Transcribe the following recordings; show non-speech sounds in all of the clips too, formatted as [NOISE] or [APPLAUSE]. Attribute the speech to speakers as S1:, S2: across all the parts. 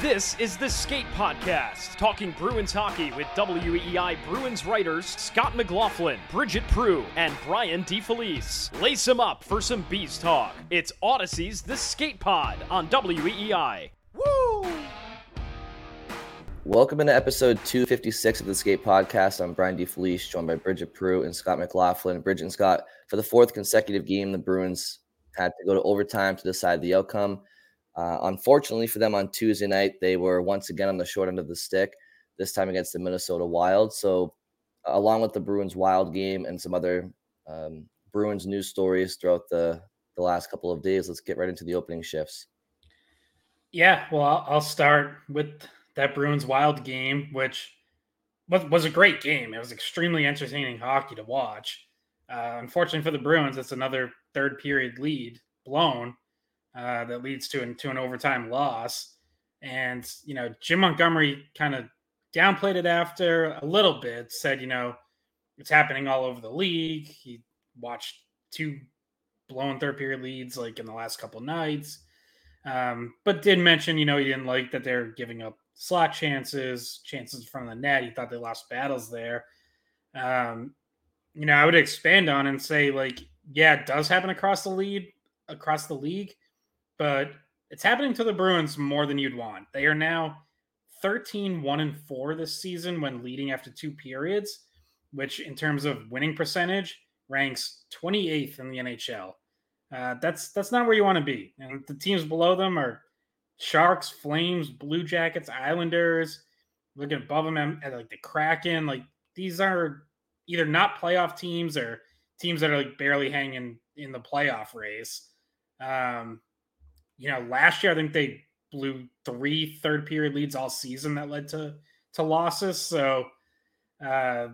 S1: This is the Skate Podcast, talking Bruins hockey with WEEI Bruins writers Scott McLaughlin, Bridgette Proulx, and Brian DeFelice. Lace them up for some Beast talk. It's Audacy's The Skate Pod on WEEI. Woo!
S2: Welcome into episode 256 of the Skate Podcast. I'm Brian DeFelice, joined by Bridgette Proulx and Scott McLaughlin. Bridget and Scott, for the fourth consecutive game, the Bruins had to go to overtime to decide the outcome. Uh, unfortunately for them on Tuesday night, they were once again on the short end of the stick, this time against the Minnesota Wild. So, along with the Bruins Wild game and some other um, Bruins news stories throughout the, the last couple of days, let's get right into the opening shifts.
S3: Yeah, well, I'll, start with that Bruins Wild game, which was, was a great game. It was extremely entertaining hockey to watch. Uh, unfortunately for the Bruins, it's another third period lead blown uh, that leads to an, to an overtime loss. And, you know, Jim Montgomery kind of downplayed it after a little bit, said, you know, it's happening all over the league. He watched two blown third period leads like in the last couple nights. Um, but did mention, you know, he didn't like that they're giving up slot chances, chances from the net. He thought they lost battles there. Um, you know, I would expand on and say, like, yeah, it does happen across the lead, across the league but it's happening to the Bruins more than you'd want. They are now 13 1 and 4 this season when leading after two periods, which in terms of winning percentage ranks 28th in the NHL. Uh, that's that's not where you want to be. And the teams below them are Sharks, Flames, Blue Jackets, Islanders. Looking above them at like the Kraken. Like these are either not playoff teams or teams that are like barely hanging in the playoff race. Um, you know, last year I think they blew three third period leads all season that led to to losses. So uh,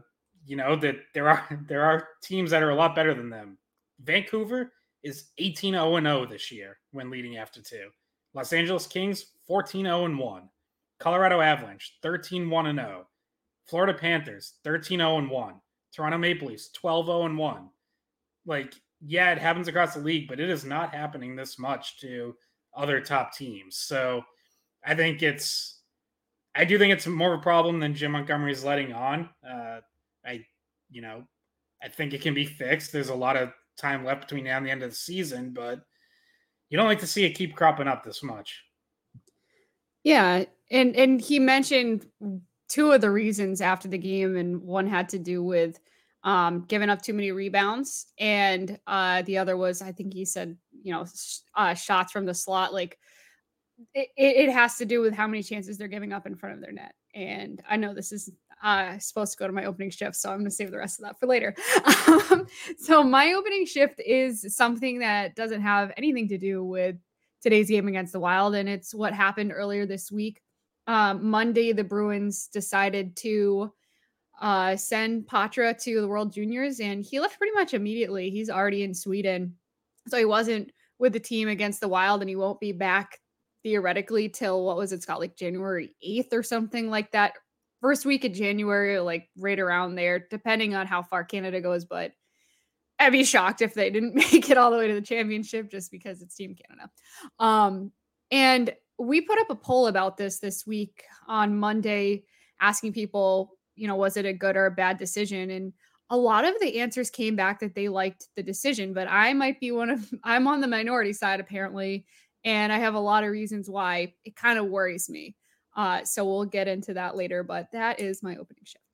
S3: you know that there are [LAUGHS] there are teams that are a lot better than them. Vancouver is 18 0 0 this year when leading after two. Los Angeles Kings 14 0 1. Colorado Avalanche 13 1 0. Florida Panthers 13 0 1. Toronto Maple Leafs 12 0 1. Like, yeah, it happens across the league, but it is not happening this much to other top teams. So I think it's, I do think it's more of a problem than Jim Montgomery is letting on. Uh, I, you know, I think it can be fixed. There's a lot of time left between now and the end of the season, but you don't like to see it keep cropping up this much.
S4: Yeah, and and he mentioned two of the reasons after the game, and one had to do with um, giving up too many rebounds, and uh, the other was I think he said you know uh, shots from the slot. Like it, it has to do with how many chances they're giving up in front of their net. And I know this is uh, supposed to go to my opening shift, so I'm going to save the rest of that for later. [LAUGHS] Um, so my opening shift is something that doesn't have anything to do with today's game against the Wild, and it's what happened earlier this week. Um, Monday, the Bruins decided to uh, send Poitras to the World Juniors, and he left pretty much immediately. He's already in Sweden, so he wasn't with the team against the Wild, and he won't be back theoretically till what was it, Scott, like January 8th or something like that. First week of January, like right around there, depending on how far Canada goes. But I'd be shocked if they didn't [LAUGHS] make it all the way to the championship just because it's Team Canada. Um, and we put up a poll about this this week on Monday, asking people you know, was it a good or a bad decision? And a lot of the answers came back that they liked the decision, but I might be one of [LAUGHS] I'm on the minority side apparently, and I have a lot of reasons why it kind of worries me. Uh, so we'll get into that later, but that is my opening shift.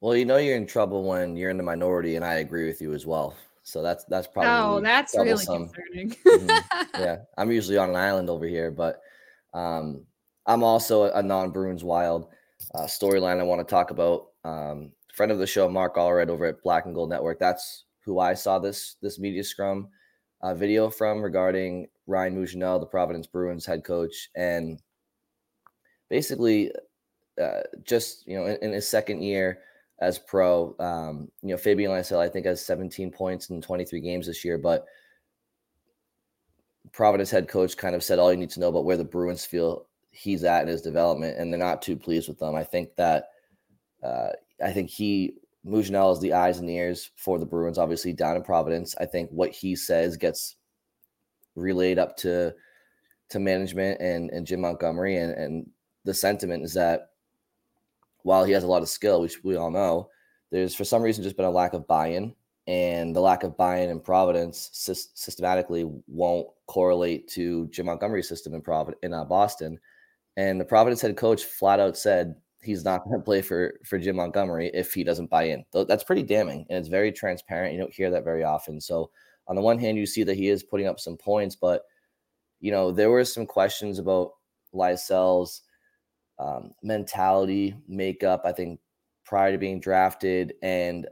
S2: Well, you know you're in trouble when you're in the minority, and I agree with you as well. So that's that's probably
S4: oh, that's
S2: troublesome.
S4: really concerning.
S2: mm-hmm. [LAUGHS] Yeah, I'm usually on an island over here, but um, I'm also a non-Bruins Wild uh, storyline I want to talk about. Um, friend of the show, Mark Allred over at Black and Gold Network. That's who I saw this this media scrum uh, video from regarding Ryan Mougenel, the Providence Bruins head coach, and basically uh, just you know in, in, his second year as pro, um, you know Fabian Lysell I think has 17 points in 23 games this year, but Providence head coach kind of said all you need to know about where the Bruins feel he's at in his development, and they're not too pleased with them. I think that uh, I think he Mougenel is the eyes and the ears for the Bruins, obviously down in Providence. I think what he says gets relayed up to to management and, and Jim Montgomery. And, and the sentiment is that while he has a lot of skill, which we all know, there's for some reason just been a lack of buy-in. And the lack of buy-in in Providence sy- systematically won't correlate to Jim Montgomery's system in Providence in uh, Boston. And the Providence head coach flat out said he's not going to play for for Jim Montgomery if he doesn't buy in. That's pretty damning, and it's very transparent. You don't hear that very often. So on the one hand, you see that he is putting up some points, but you know there were some questions about Lysell's um, mentality, makeup. I think prior to being drafted, and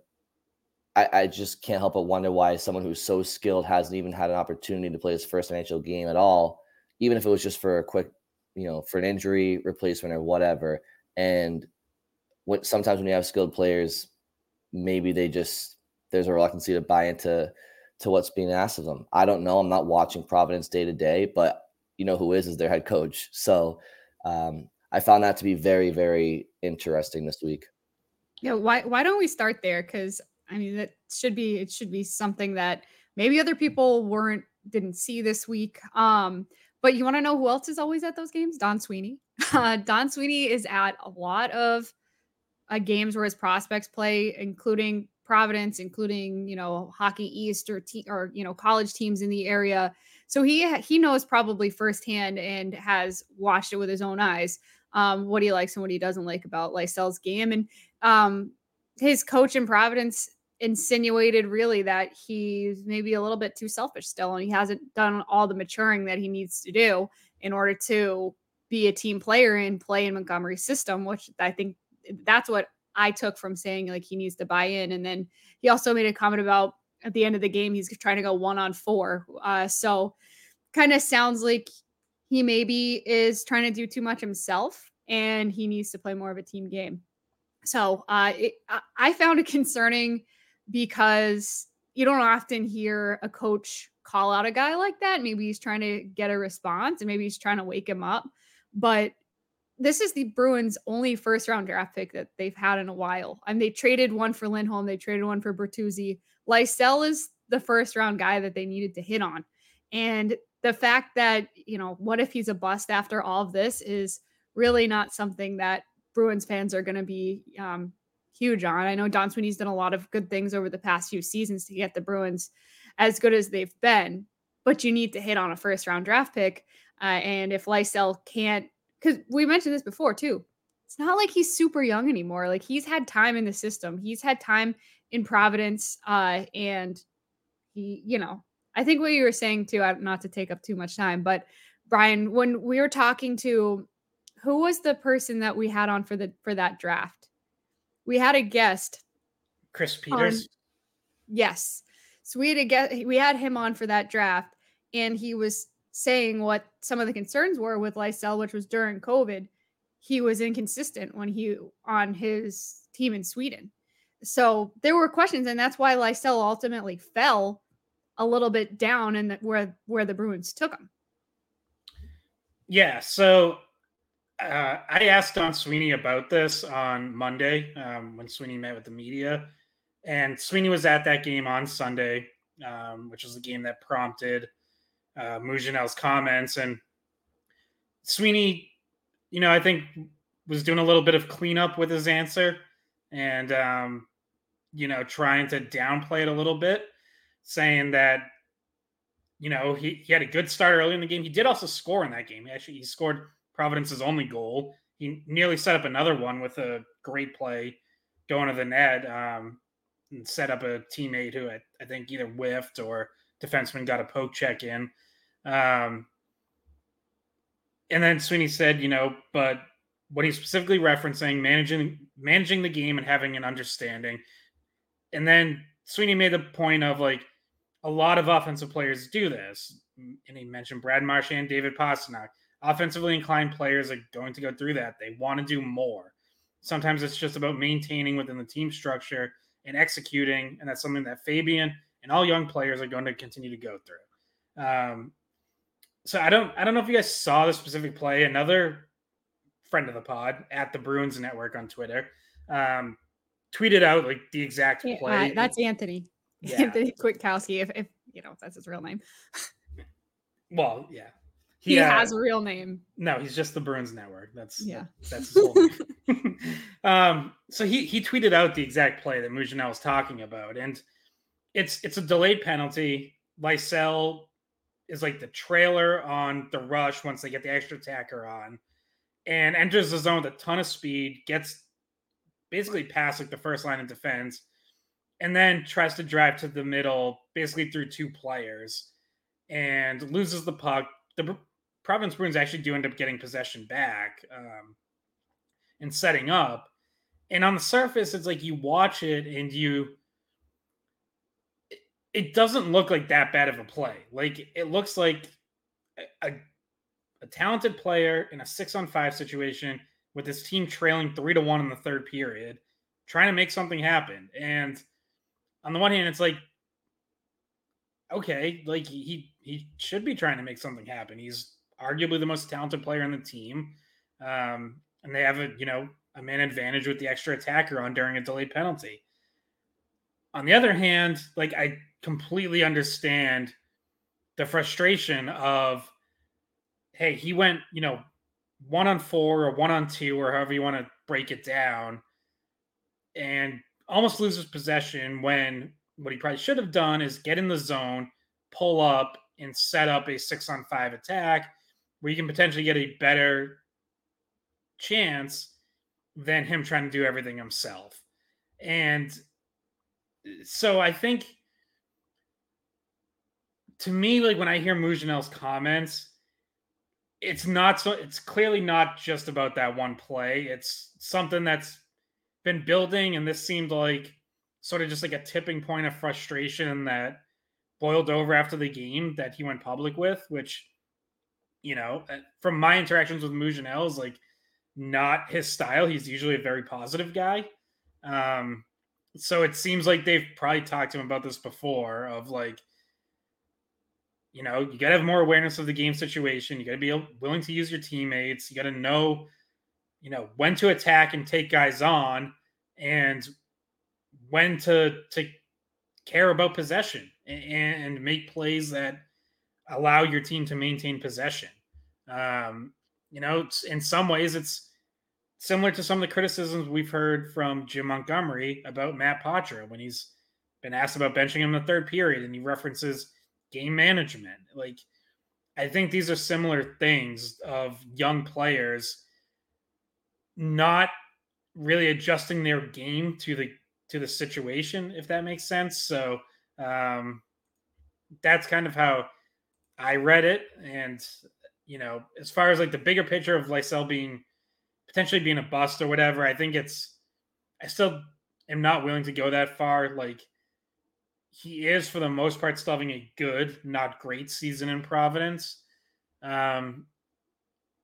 S2: I, I just can't help but wonder why someone who's so skilled hasn't even had an opportunity to play his first NHL game at all, even if it was just for a quick, you know, for an injury replacement or whatever and what sometimes when you have skilled players, maybe they just there's a reluctance to buy into to what's being asked of them. I don't know. I'm not watching Providence day to day, but you know who is is their head coach. So um, I found that to be very very interesting this week.
S4: Yeah, why why don't we start there? Because I mean that should be it should be something that maybe other people weren't didn't see this week. Um, but you want to know who else is always at those games? Don Sweeney. [LAUGHS] Uh, Don Sweeney is at a lot of uh, games where his prospects play, including Providence, including you know Hockey East or te- or you know college teams in the area. So he he knows probably firsthand and has watched it with his own eyes um, what he likes and what he doesn't like about Lysell's game. And um, his coach in Providence insinuated really that he's maybe a little bit too selfish still, and he hasn't done all the maturing that he needs to do in order to be a team player and play in Montgomery's system, which I think that's what I took from saying like he needs to buy in. And then he also made a comment about at the end of the game, he's trying to go one on four. Uh, so kind of sounds like he maybe is trying to do too much himself and he needs to play more of a team game. So uh, it, I found it concerning because you don't often hear a coach call out a guy like that. Maybe he's trying to get a response and maybe he's trying to wake him up. But this is the Bruins' only first round draft pick that they've had in a while. Mean, they traded one for Lindholm, they traded one for Bertuzzi. Lysell is the first round guy that they needed to hit on. And the fact that, you know, what if he's a bust after all of this is really not something that Bruins fans are going to be um, huge on. I know Don Sweeney's done a lot of good things over the past few seasons to get the Bruins as good as they've been, but you need to hit on a first round draft pick. Uh, and if Lysell can't, because we mentioned this before too, it's not like he's super young anymore. Like he's had time in the system, he's had time in Providence, uh, and he, you know, I think what you were saying too, not to take up too much time, but Brian, when we were talking to who was the person that we had on for the for that draft? We had a guest,
S3: Chris Peters.
S4: On, yes, so we had a guest. we had him on for that draft, and he was saying what some of the concerns were with Lysell, which was during COVID, he was inconsistent when he on his team in Sweden. So there were questions, and that's why Lysell ultimately fell a little bit down and where where the Bruins took him.
S3: Yeah, so uh, I asked Don Sweeney about this on Monday um, when Sweeney met with the media, and Sweeney was at that game on Sunday, um, which was the game that prompted uh, Mougenel's comments. And Sweeney, you know, I think was doing a little bit of cleanup with his answer and, um, you know, trying to downplay it a little bit, saying that, you know, he, he had a good start early in the game. He did also score in that game. He actually, he scored Providence's only goal. He nearly set up another one with a great play going to the net. Um, and set up a teammate who I, I think either whiffed or defenseman got a poke check in. Um, and then Sweeney said, you know, but what he's specifically referencing, managing managing the game and having an understanding. And then Sweeney made the point of like a lot of offensive players do this. And he mentioned Brad Marchand, David Pastrnak. Offensively inclined players are going to go through that. They want to do more. Sometimes it's just about maintaining within the team structure and executing. And that's something that Fabian and all young players are going to continue to go through. Um, so I don't I don't know if you guys saw the specific play. Another friend of the pod at the Bruins Network on Twitter um, tweeted out like the exact play.
S4: Yeah, uh, that's Anthony. [LAUGHS] Yeah. Anthony Kwiatkowski, if, if you know if that's his real name. [LAUGHS]
S3: well, yeah.
S4: He, he uh, has a real name.
S3: No, he's just the Bruins Network. That's
S4: yeah.
S3: That's his whole name. [LAUGHS] um, so he he tweeted out the exact play that Mougenel was talking about, and it's it's a delayed penalty. Lysell is like the trailer on the rush once they get the extra attacker on and enters the zone with a ton of speed, gets basically past like the first line of defense, and then tries to drive to the middle, basically through two players, and loses the puck. The Providence Bruins actually do end up getting possession back um, and setting up. And on the surface, it's like you watch it and you it doesn't look like that bad of a play. Like it looks like a, a talented player in a six on five situation with his team trailing three to one in the third period, trying to make something happen. And on the one hand, it's like, okay, like he he should be trying to make something happen. He's arguably the most talented player on the team, um, and they have a you know a man advantage with the extra attacker on during a delayed penalty. On the other hand, like I completely understand the frustration of, hey, he went, you know, one on four or one on two, or however you want to break it down, and almost loses possession when what he probably should have done is get in the zone, pull up, and set up a six on five attack where you can potentially get a better chance than him trying to do everything himself. And so I think to me, like when I hear Mougenel's comments, it's not so it's clearly not just about that one play. It's something that's been building, and this seemed like sort of just like a tipping point of frustration that boiled over after the game that he went public with, which, you know, uh, from my interactions with Mougenel is like not his style. He's usually a very positive guy. Um, so it seems like they've probably talked to him about this before of like, you know, you got to have more awareness of the game situation. You got to be willing to use your teammates. You got to know, you know, when to attack and take guys on, and when to to care about possession and, and make plays that allow your team to maintain possession. Um, you know, in some ways, it's similar to some of the criticisms we've heard from Jim Montgomery about Matt Poitras when he's been asked about benching him in the third period and he references game management. Like, I think these are similar things of young players not really adjusting their game to the to the situation, if that makes sense. So um, that's kind of how I read it. And you know, as far as like the bigger picture of Lysell being potentially being a bust or whatever, I think it's I still am not willing to go that far. Like he is for the most part still having a good, not great season in Providence. Um,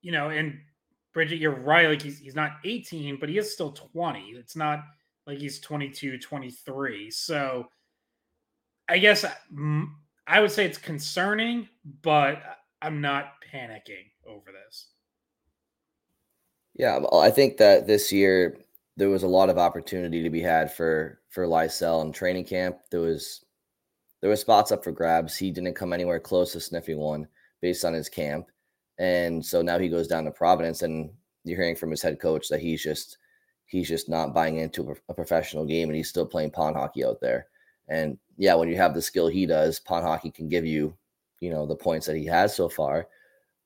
S3: you know, and Bridget, you're right. Like he's he's not 18, but he is still 20. It's not like he's 22, 23. So I guess I would say it's concerning, but I'm not panicking over this.
S2: Yeah, I think that this year there was a lot of opportunity to be had for for Lysell in training camp. There was there were spots up for grabs. He didn't come anywhere close to sniffing one based on his camp, and so now he goes down to Providence, and you're hearing from his head coach that he's just he's just not buying into a professional game, and he's still playing pond hockey out there. And yeah, when you have the skill he does, pond hockey can give you, you know, the points that he has so far.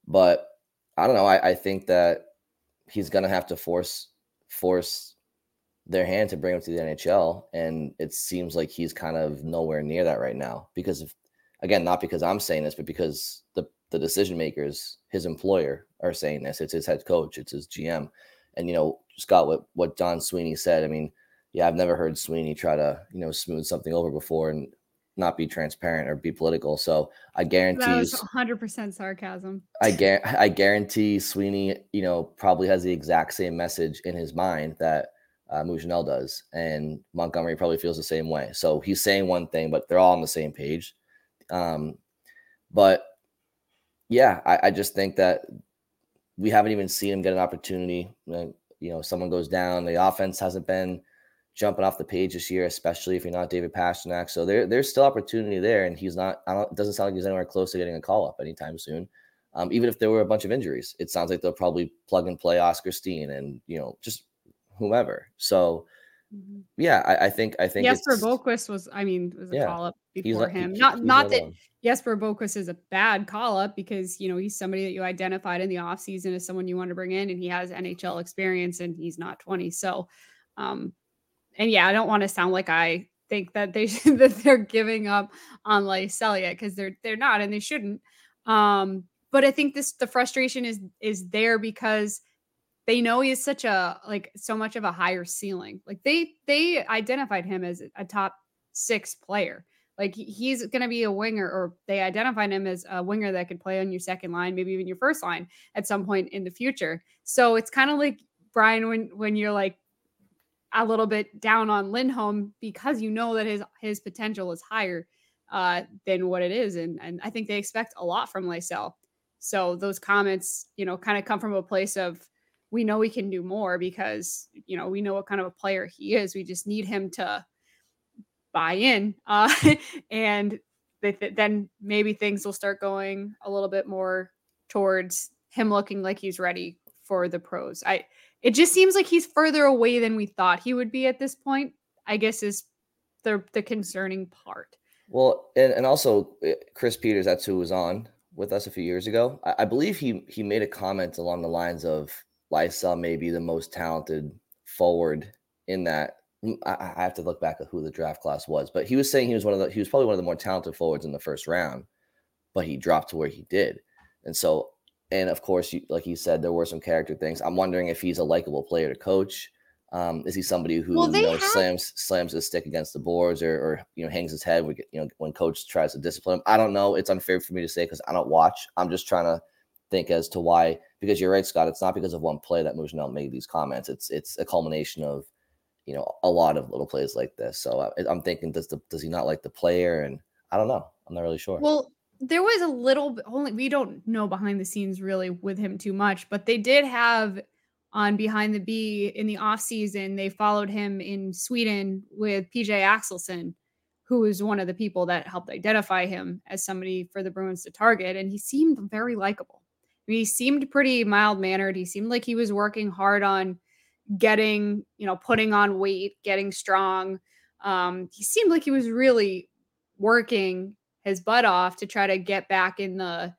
S2: But I don't know. I, I think that he's gonna have to force force their hand to bring him to the NHL. And it seems like he's kind of nowhere near that right now because of, again, not because I'm saying this, but because the, the decision makers, his employer, are saying this. It's his head coach, it's his GM. And, you know, Scott, what, what Don Sweeney said, I mean, yeah, I've never heard Sweeney try to, you know, smooth something over before and not be transparent or be political. So I guarantee
S4: that was 100% sarcasm.
S2: I, gar- I guarantee Sweeney, you know, probably has the exact same message in his mind that uh, does, and Montgomery probably feels the same way. So he's saying one thing, but they're all on the same page. Um, but yeah, I, I just think that we haven't even seen him get an opportunity. You know, someone goes down. The offense hasn't been jumping off the page this year, especially if you're not David Pastrnak. So there, there's still opportunity there, and he's not. I don't. Doesn't sound like he's anywhere close to getting a call up anytime soon. Um, even if there were a bunch of injuries, it sounds like they'll probably plug and play Oskar Steen and you know just whomever. So mm-hmm. yeah, I, I, think I think
S4: Jesper Boqvist was I mean was a yeah, call up before him. He, not not that Jesper Boqvist is a bad call up because you know he's somebody that you identified in the offseason as someone you want to bring in and he has NHL experience and he's not 20. So um and yeah, I don't want to sound like I think that they [LAUGHS] should, that they're giving up on yet because they're they're not and they shouldn't. Um, but I think this the frustration is is there because they know he's such a like so much of a higher ceiling. Like they they identified him as a top six player. Like he's going to be a winger, or they identified him as a winger that could play on your second line, maybe even your first line at some point in the future. So it's kind of like Brian when when you're like a little bit down on Lindholm because you know that his his potential is higher uh, than what it is, and and I think they expect a lot from Lysell. So those comments, you know, kind of come from a place of we know we can do more because you know we know what kind of a player he is. We just need him to buy in, [LAUGHS] uh, and th- then maybe things will start going a little bit more towards him looking like he's ready for the pros. I it just seems like he's further away than we thought he would be at this point. I guess is the the concerning part.
S2: Well, and, and also eh, Chris Peters, that's who was on with us a few years ago. I, I believe he he made a comment along the lines of Lysell may be the most talented forward in that. I, I have to look back at who the draft class was, but he was saying he was one of the he was probably one of the more talented forwards in the first round, but he dropped to where he did. And so and of course, you, like you said, there were some character things. I'm wondering if he's a likable player to coach. Um, is he somebody who well, you know, have... slams slams his stick against the boards or, or you know hangs his head when, you know when coach tries to discipline him? I don't know. It's unfair for me to say because I don't watch. I'm just trying to think as to why. Because you're right, Scott. It's not because of one play that Mougenel made these comments. It's it's a culmination of you know a lot of little plays like this. So I, I'm thinking does the, does he not like the player? And I don't know. I'm not really sure.
S4: Well, there was a little only we don't know behind the scenes really with him too much, but they did have on behind the B in the off season. They followed him in Sweden with PJ Axelsson, who was one of the people that helped identify him as somebody for the Bruins to target, and he seemed very likable. He seemed pretty mild mannered. He seemed like he was working hard on getting, you know, putting on weight, getting strong. Um, he seemed like he was really working his butt off to try to get back in the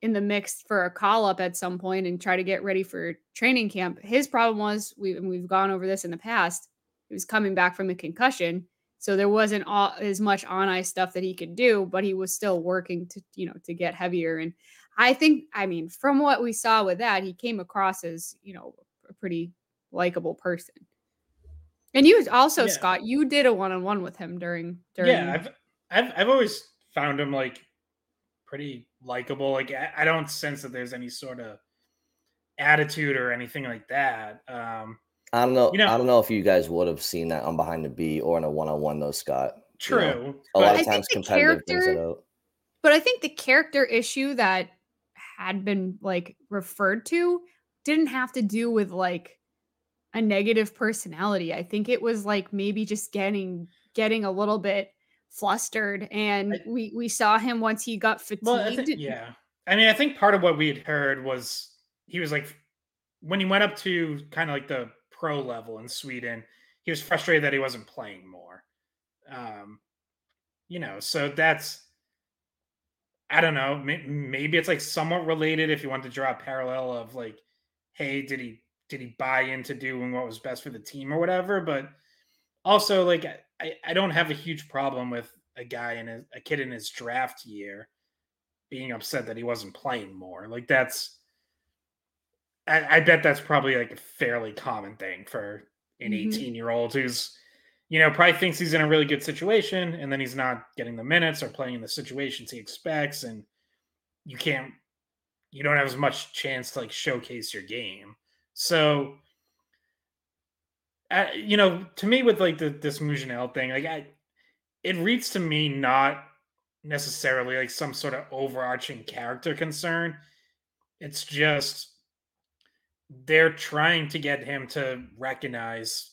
S4: in the mix for a call up at some point and try to get ready for training camp. His problem was we we've gone over this in the past. He was coming back from a concussion, so there wasn't all, as much on ice stuff that he could do, but he was still working to you know to get heavier. And I think, I mean, from what we saw with that, he came across as you know a pretty likable person. And you also, yeah. Scott, you did a one on one with him during during.
S3: Yeah, I've I've I've always found him like pretty likable. Like I, I, don't sense that there's any sort of attitude or anything like that. Um,
S2: I don't know. You know I don't know if you guys would have seen that on behind the B or in a one on one though, Scott.
S3: True. You know,
S2: a lot of times competitive things
S4: But I think the character issue that had been like referred to didn't have to do with like a negative personality. I think it was like maybe just getting getting a little bit flustered and I, we we saw him once he got fatigued. Well,
S3: I think, yeah. I mean, I think part of what we had heard was he was like when he went up to kind of like the pro level in Sweden, he was frustrated that he wasn't playing more. Um, you know, so that's I don't know. Maybe it's like somewhat related if you want to draw a parallel of like, hey, did he did he buy into doing what was best for the team or whatever? But also, like, I, I don't have a huge problem with a guy in a, a kid in his draft year being upset that he wasn't playing more. Like, that's, I, I bet that's probably like a fairly common thing for an 18 mm-hmm. year old who's, you know, probably thinks he's in a really good situation and then he's not getting the minutes or playing in the situations he expects. And you can't, you don't have as much chance to like showcase your game. So, you know, to me with like the this Mougenel thing, like I, it reads to me not necessarily like some sort of overarching character concern. It's just they're trying to get him to recognize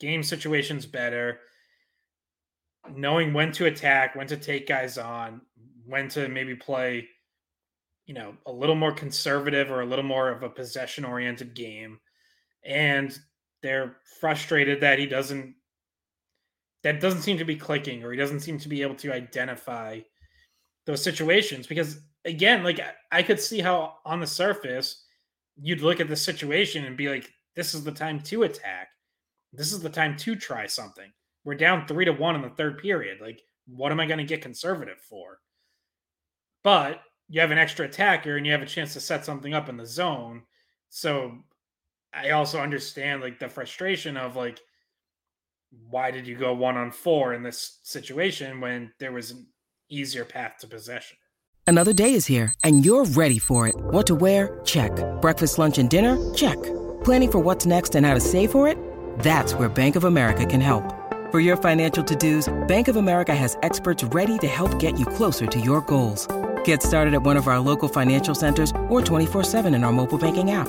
S3: game situations better, knowing when to attack, when to take guys on, when to maybe play, you know, a little more conservative or a little more of a possession oriented game. And they're frustrated that he doesn't that doesn't seem to be clicking or he doesn't seem to be able to identify those situations. Because again like i could see how on the surface you'd look at the situation and be like this is the time to attack. This is the time to try something. We're down three to one in the third period. Like what am i going to get conservative for? But you have an extra attacker and you have a chance to set something up in the zone. So I also understand like the frustration of like, why did you go one on four in this situation when there was an easier path to possession?
S5: Another day is here and you're ready for it. What to wear? Check. Breakfast, lunch, and dinner? Check. Planning for what's next and how to save for it? That's where Bank of America can help. For your financial to-dos, Bank of America has experts ready to help get you closer to your goals. Get started at one of our local financial centers or 24-7 in our mobile banking app.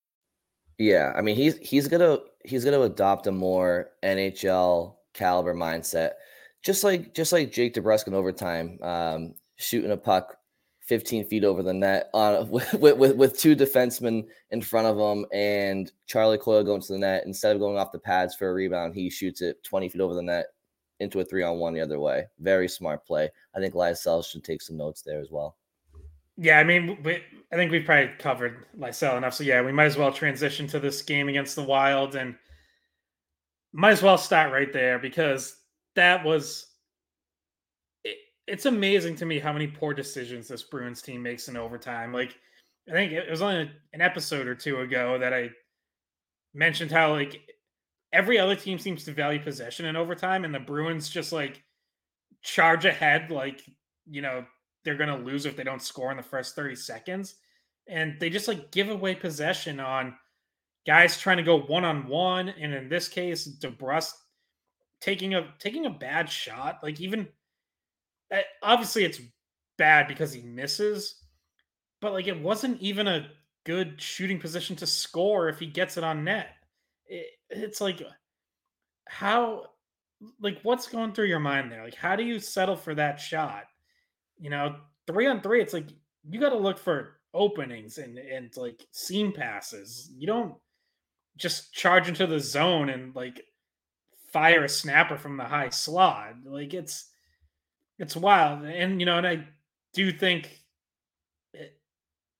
S2: Yeah, I mean he's he's gonna he's gonna adopt a more NHL caliber mindset, just like just like Jake DeBrusk in overtime, um, shooting a puck 15 feet over the net on [LAUGHS] with, with with two defensemen in front of him and Charlie Coyle going to the net instead of going off the pads for a rebound, he shoots it 20 feet over the net into a three on one the other way. Very smart play. I think Lysell should take some notes there as well.
S3: Yeah, I mean, we, I think we've probably covered Lysell enough. So yeah, we might as well transition to this game against the Wild, and might as well start right there because that was. It, it's amazing to me how many poor decisions this Bruins team makes in overtime. Like, I think it was only an episode or two ago that I mentioned how like every other team seems to value possession in overtime, and the Bruins just like charge ahead, like you know they're going to lose if they don't score in the first 30 seconds. And they just like give away possession on guys trying to go one on one. And in this case, DeBrusk taking a taking a bad shot. Like even eh, obviously it's bad because he misses, but like it wasn't even a good shooting position to score if he gets it on net. It, it's like how like what's going through your mind there? Like how do you settle for that shot? You know, three on three, it's like you got to look for openings and and like seam passes. You don't just charge into the zone and like fire a snapper from the high slot. Like it's it's wild. And you know, and I do think it,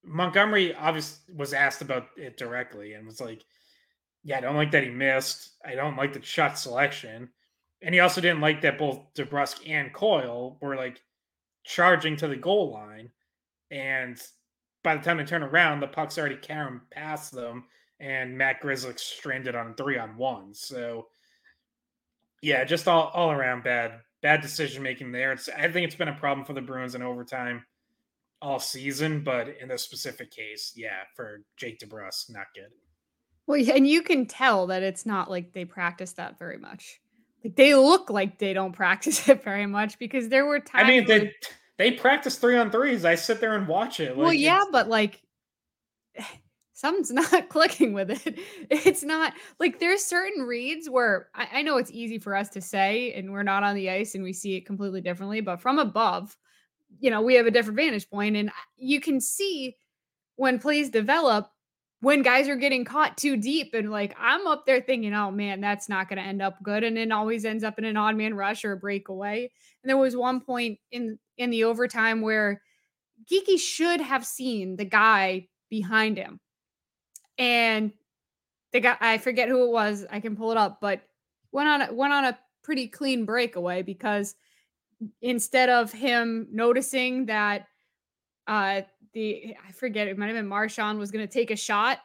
S3: Montgomery obviously was asked about it directly and was like, "Yeah, I don't like that he missed. I don't like the shot selection." And he also didn't like that both DeBrusk and Coyle were like charging to the goal line. And by the time they turn around, the puck's already carrying past them, and Matt Grzelcyk stranded on three on one. So, yeah, just all, all around bad bad decision making there. It's I think it's been a problem for the Bruins in overtime all season, but in this specific case, yeah, for Jake DeBrusk, not good.
S4: Well, and you can tell that it's not like they practice that very much. Like they look like they don't [LAUGHS] practice it very much because there were times.
S3: I mean, they they practice three on threes. I sit there and watch it.
S4: Like, well, yeah, but like [SIGHS] something's [LAUGHS] not clicking with it. It's not like there's certain reads where I, I, know it's easy for us to say and we're not on the ice and we see it completely differently, but from above, you know, we have a different vantage point and uh, you can see when plays develop when guys are getting caught too deep and like I'm up there thinking, oh man, that's not going to end up good, and it always ends up in an odd man rush or a breakaway. And there was one point in in the overtime where Geekie should have seen the guy behind him, and the guy I forget who it was. I can pull it up, but went on went on a pretty clean breakaway because instead of him noticing that uh the I forget it might have been Marchand was going to take a shot.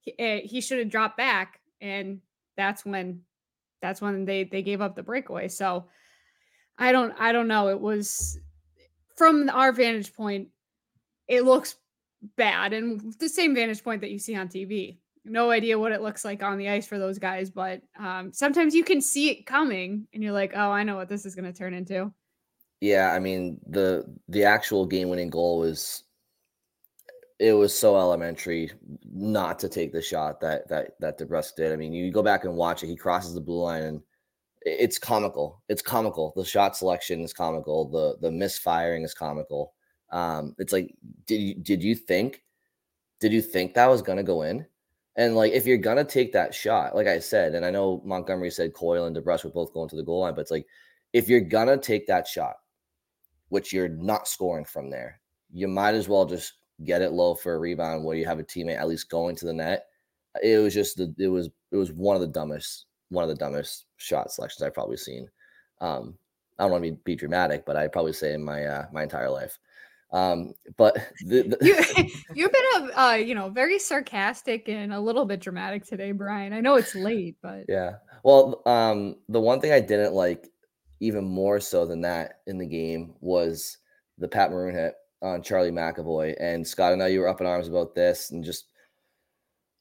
S4: He, uh, he should have dropped back, and that's when that's when they they gave up the breakaway. So I don't I don't know. It was from our vantage point, it looks bad, and the same vantage point that you see on TV. No idea what it looks like on the ice for those guys, but um, sometimes you can see it coming, and you're like, "Oh, I know what this is going to turn into."
S2: Yeah, I mean the the actual game winning goal was it was so elementary not to take the shot that that that DeBrusk did. I mean, you go back and watch it. He crosses the blue line, and it's comical. It's comical. The shot selection is comical. The the misfiring is comical. Um, it's like, did you did you think, did you think that was gonna go in? And like, if you're gonna take that shot, like I said, and I know Montgomery said Coyle and DeBrusk were both going to the goal line, but it's like, if you're gonna take that shot, which you're not scoring from there, you might as well just get it low for a rebound where you have a teammate at least going to the net. It was just the it was it was one of the dumbest one of the dumbest shot selections I've probably seen. Um, I don't want to be, be dramatic, but I'd probably say in my uh, my entire life. Um, but [LAUGHS] the, the
S4: you, [LAUGHS] [LAUGHS] you've been a uh, you know very sarcastic and a little bit dramatic today, Brian. I know it's late, but
S2: yeah. Well, um, the one thing I didn't like even more so than that in the game was the Pat Maroon hit on Charlie McAvoy. And Scott, I know you were up in arms about this and just,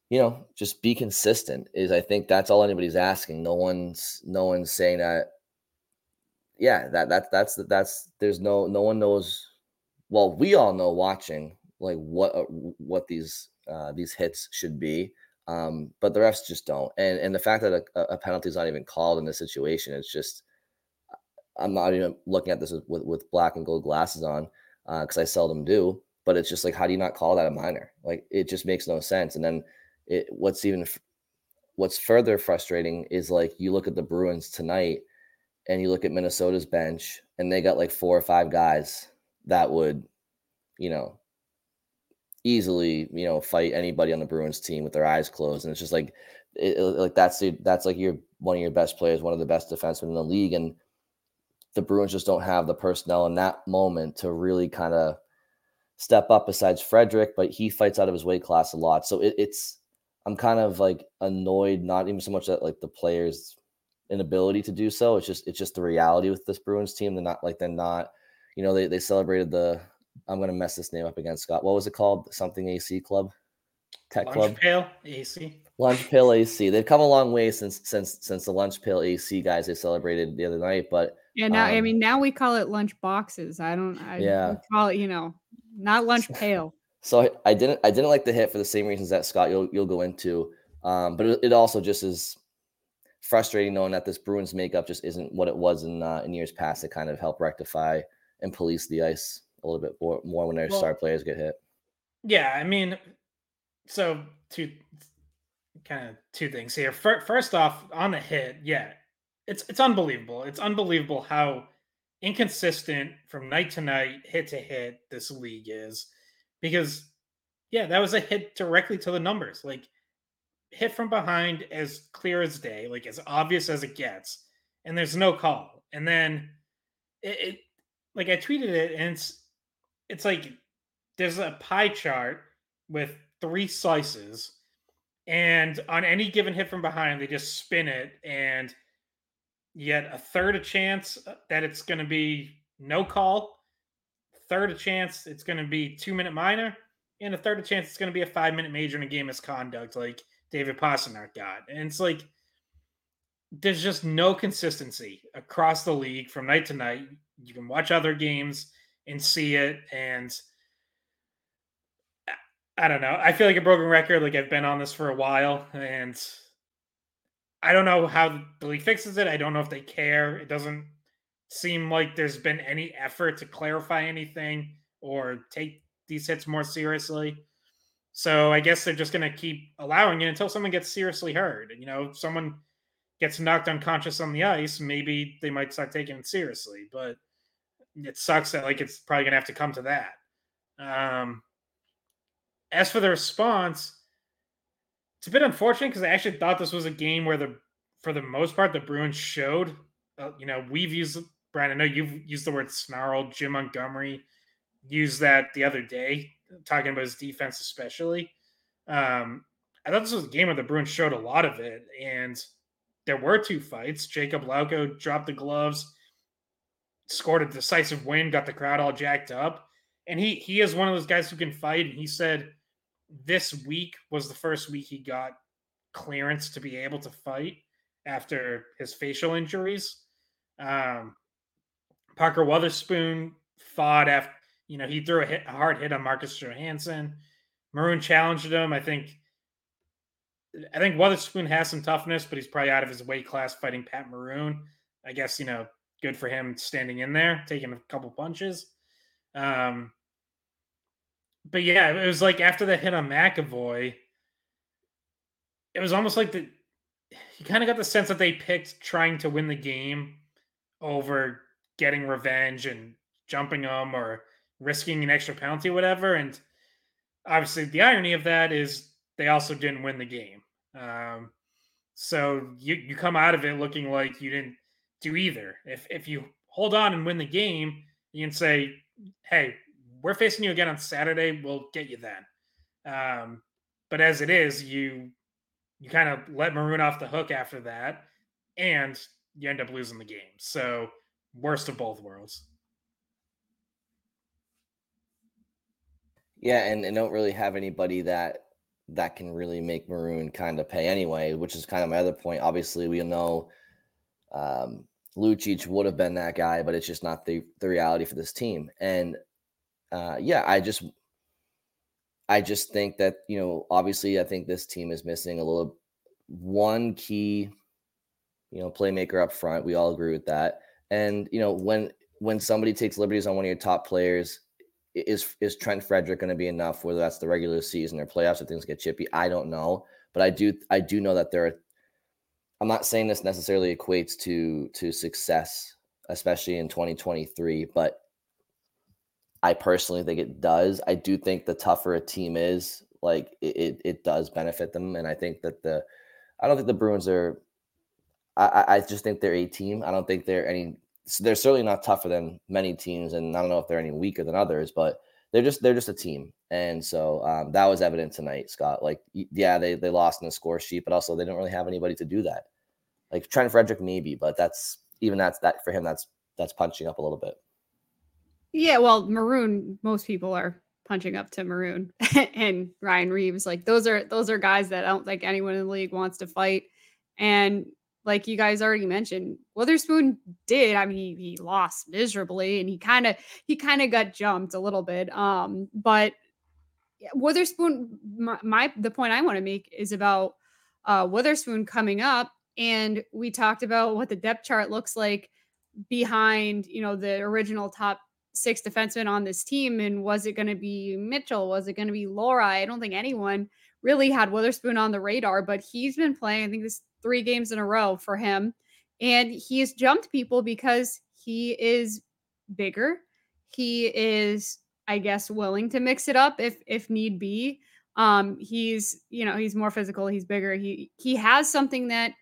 S2: you know, just be consistent is I think that's all anybody's asking. No one's no one's saying that. Yeah, that that that's that's there's no no one knows. Well, we all know watching like what uh, what these uh, these hits should be, um, but the refs just don't. And and the fact that a, a penalty is not even called in this situation, it's just I'm not even looking at this with with black and gold glasses on because uh, I seldom do. But it's just like, how do you not call that a minor? Like it just makes no sense. And then it, what's even what's further frustrating is like you look at the Bruins tonight and you look at Minnesota's bench and they got like four or five guys that would, you know, easily, you know, fight anybody on the Bruins team with their eyes closed. And it's just like, it, like that's the, that's like your one of your best players, one of the best defensemen in the league, and the Bruins just don't have the personnel in that moment to really kind of step up besides Frederic, but he fights out of his weight class a lot. So it, it's I'm kind of like annoyed, not even so much that like the players' inability to do so. It's just it's just the reality with this Bruins team. They're not like they're not, you know, they they celebrated the I'm gonna mess this name up again, Scott. What was it called? Something AC Club?
S3: Tech Lunch Club? Pail AC.
S2: Lunch Pail AC. They've come a long way since since since the Lunch Pail AC guys they celebrated the other night, but
S4: yeah, now um, I mean now we call it lunch boxes. I don't. I yeah. call it you know not lunch [LAUGHS] pail.
S2: So I didn't I didn't like the hit for the same reasons that Scott you'll you'll go into. Um, but it, it, also just is frustrating knowing that this Bruins makeup just isn't what it was in uh, in years past to kind of help rectify and police the ice a little bit more, more when their well, star players get hit.
S3: Yeah, I mean, so two kind of two things here. First off, on the hit, yeah, it's it's unbelievable. It's unbelievable how inconsistent from night to night, hit to hit this league is. Because yeah, that was a hit directly to the numbers. Like hit from behind as clear as day, like as obvious as it gets, and there's no call. And then it, it like I tweeted it, and it's it's like there's a pie chart with three slices, and on any given hit from behind, they just spin it and yet a third a chance uh, that it's going to be no call, third a chance it's going to be two minute minor, and a third a chance it's going to be a five minute major in a game misconduct like David Pastrnak got. And it's like there's just no consistency across the league from night to night. You can watch other games and see it, and I don't know. I feel like a broken record. Like I've been on this for a while, and I don't know how the league fixes it. I don't know if they care. It doesn't seem like there's been any effort to clarify anything or take these hits more seriously. So I guess they're just going to keep allowing it until someone gets seriously hurt. You know, if someone gets knocked unconscious on the ice, maybe they might start taking it seriously. But it sucks that like it's probably going to have to come to that. Um, as for the response, it's a bit unfortunate because I actually thought this was a game where the, for the most part, the Bruins showed. Uh, you know, we've used Brian. I know you've used the word snarl. Jim Montgomery used that the other day, talking about his defense, especially. Um, I thought this was a game where the Bruins showed a lot of it, and there were two fights. Jacob Lauko dropped the gloves, scored a decisive win, got the crowd all jacked up, and he he is one of those guys who can fight. And he said this week was the first week he got clearance to be able to fight after his facial injuries. Um, Parker Wotherspoon fought after, you know, he threw a, hit, a hard hit on Marcus Johansson. Maroon challenged him. I think, I think Wotherspoon has some toughness, but he's probably out of his weight class fighting Pat Maroon. I guess, you know, good for him standing in there, taking a couple punches. Um, but yeah, it was like after the hit on McAvoy, it was almost like the you kind of got the sense that they picked trying to win the game over getting revenge and jumping them or risking an extra penalty, whatever. And obviously, the irony of that is they also didn't win the game. Um, so you you come out of it looking like you didn't do either. If if you hold on and win the game, you can say, "Hey, we're facing you again on Saturday. We'll get you then." Um, but as it is, you you kind of let Maroon off the hook after that, and you end up losing the game. So worst of both worlds.
S2: Yeah, and, and don't really have anybody that that can really make Maroon kind of pay anyway, which is kind of my other point. Obviously, we know um, Lucic would have been that guy, but it's just not the the reality for this team. And uh, yeah, I just I just think that you know, obviously, I think this team is missing a little one key, you know, playmaker up front. We all agree with that. And you know, when when somebody takes liberties on one of your top players, is is Trent Frederic going to be enough? Whether that's the regular season or playoffs, if things get chippy, I don't know. But I do I do know that there are. I'm not saying this necessarily equates to to success, especially in 2023. But I personally think it does. I do think the tougher a team is, like it, it does benefit them. And I think that the, I don't think the Bruins are I, I just think they're a team. I don't think they're any. They're certainly not tougher than many teams, and I don't know if they're any weaker than others, but they're just they're just a team. And so um, that was evident tonight, Scott. Like, yeah, they they lost in the score sheet, but also they don't really have anybody to do that. Like Trent Frederic, maybe, but that's even that's that for him. That's that's punching up a little bit.
S4: Yeah, well, Maroon, most people are punching up to Maroon [LAUGHS] and Ryan Reaves. Like those are those are guys that I don't think anyone in the league wants to fight. And like you guys already mentioned, Wotherspoon did. I mean, he, he lost miserably and he kind of he kind of got jumped a little bit. Um, but Wotherspoon, my, my the point I want to make is about uh Wotherspoon coming up, and we talked about what the depth chart looks like behind, you know, the original top six defensemen on this team. And was it going to be Mitchell? Was it going to be Lohrei? I don't think anyone really had Wotherspoon on the radar, but he's been playing, I think this three games in a row for him. And he's jumped people because he is bigger. He is, I guess, willing to mix it up if if need be. Um, he's, you know, he's more physical, he's bigger. He he has something that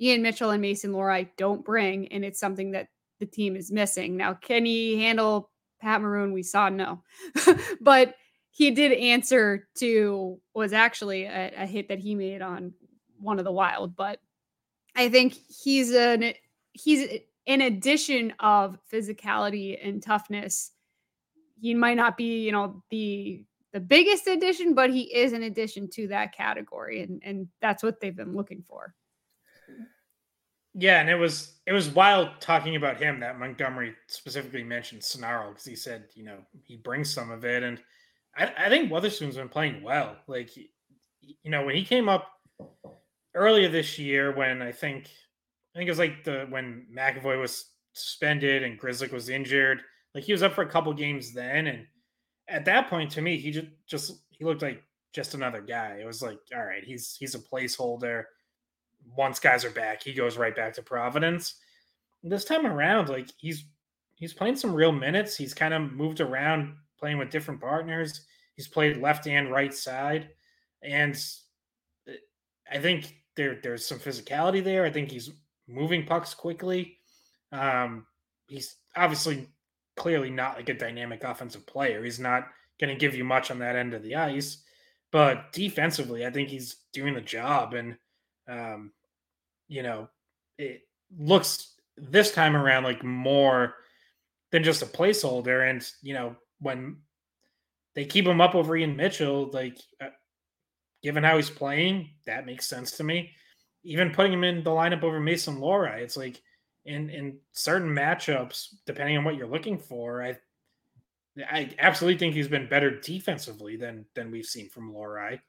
S4: Ian Mitchell and Mason Lohrei don't bring, and it's something that the team is missing. Now, can he handle Pat Maroon? We saw no, [LAUGHS] but he did answer to was actually a, a, hit that he made on one of the wild. But I think he's an he's an addition of physicality and toughness. He might not be, you know, the the biggest addition, but he is an addition to that category, and and that's what they've been looking for.
S3: Yeah, and it was it was wild talking about him that Montgomery specifically mentioned Snarl because he said you know he brings some of it, and I, I think Wotherspoon's been playing well. Like you know when he came up earlier this year, when I think I think it was like the when McAvoy was suspended and Grzelcyk was injured. Like he was up for a couple games then, and at that point, to me, he just just he looked like just another guy. It was like, all right, he's he's a placeholder. Once guys are back, he goes right back to Providence. This time around, like he's he's playing some real minutes. He's kind of moved around, playing with different partners. He's played left and right side, and uh, I think there there's some physicality there. I think he's moving pucks quickly. Um, he's obviously clearly not like a dynamic offensive player. He's not going to give you much on that end of the ice, but defensively, I think he's doing the job. And, um, you know, it looks this time around like more than just a placeholder. And, you know, when they keep him up over Ian Mitchell, like, uh, given how he's playing, that makes sense to me. Even putting him in the lineup over Mason Lohrei, it's like in in certain matchups, depending on what you're looking for, I I absolutely think he's been better defensively than than we've seen from Lohrei.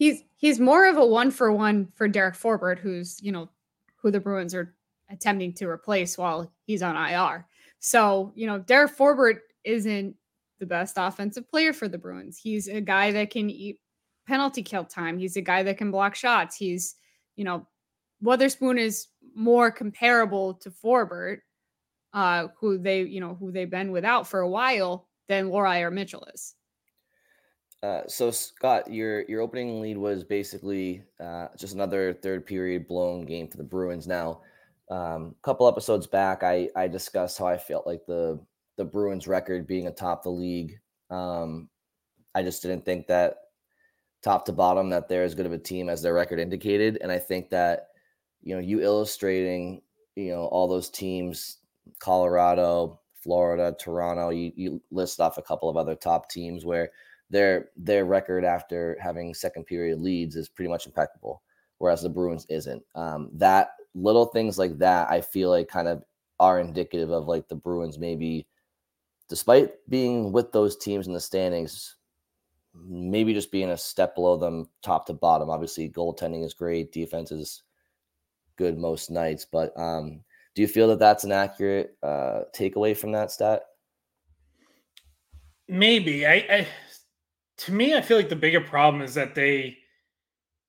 S4: He's he's more of a one for one for Derek Forbort, who's you know who the Bruins are attempting to replace while he's on IR. So you know Derek Forbort isn't the best offensive player for the Bruins. He's a guy that can eat penalty kill time. He's a guy that can block shots. He's you know Wotherspoon is more comparable to Forbort, uh, who they, you know, who they've been without for a while than Lohrei or Mitchell is.
S2: Uh, so Scott, your your opening lead was basically uh, just another third period blown game for the Bruins. Now, um, a couple episodes back, I I discussed how I felt like the the Bruins record being atop the league. Um, I just didn't think that top to bottom that they're as good of a team as their record indicated, and I think that you know, you illustrating, you know, all those teams, Colorado, Florida, Toronto, you, you list off a couple of other top teams where their their record after having second period leads is pretty much impeccable, whereas the Bruins isn't. Um, that little things like that, I feel like kind of are indicative of like the Bruins maybe, despite being with those teams in the standings, maybe just being a step below them top to bottom. Obviously, goaltending is great, defense is good most nights. But um, do you feel that that's an accurate uh, takeaway from that stat?
S3: Maybe. I, I to me, I feel like the bigger problem is that they.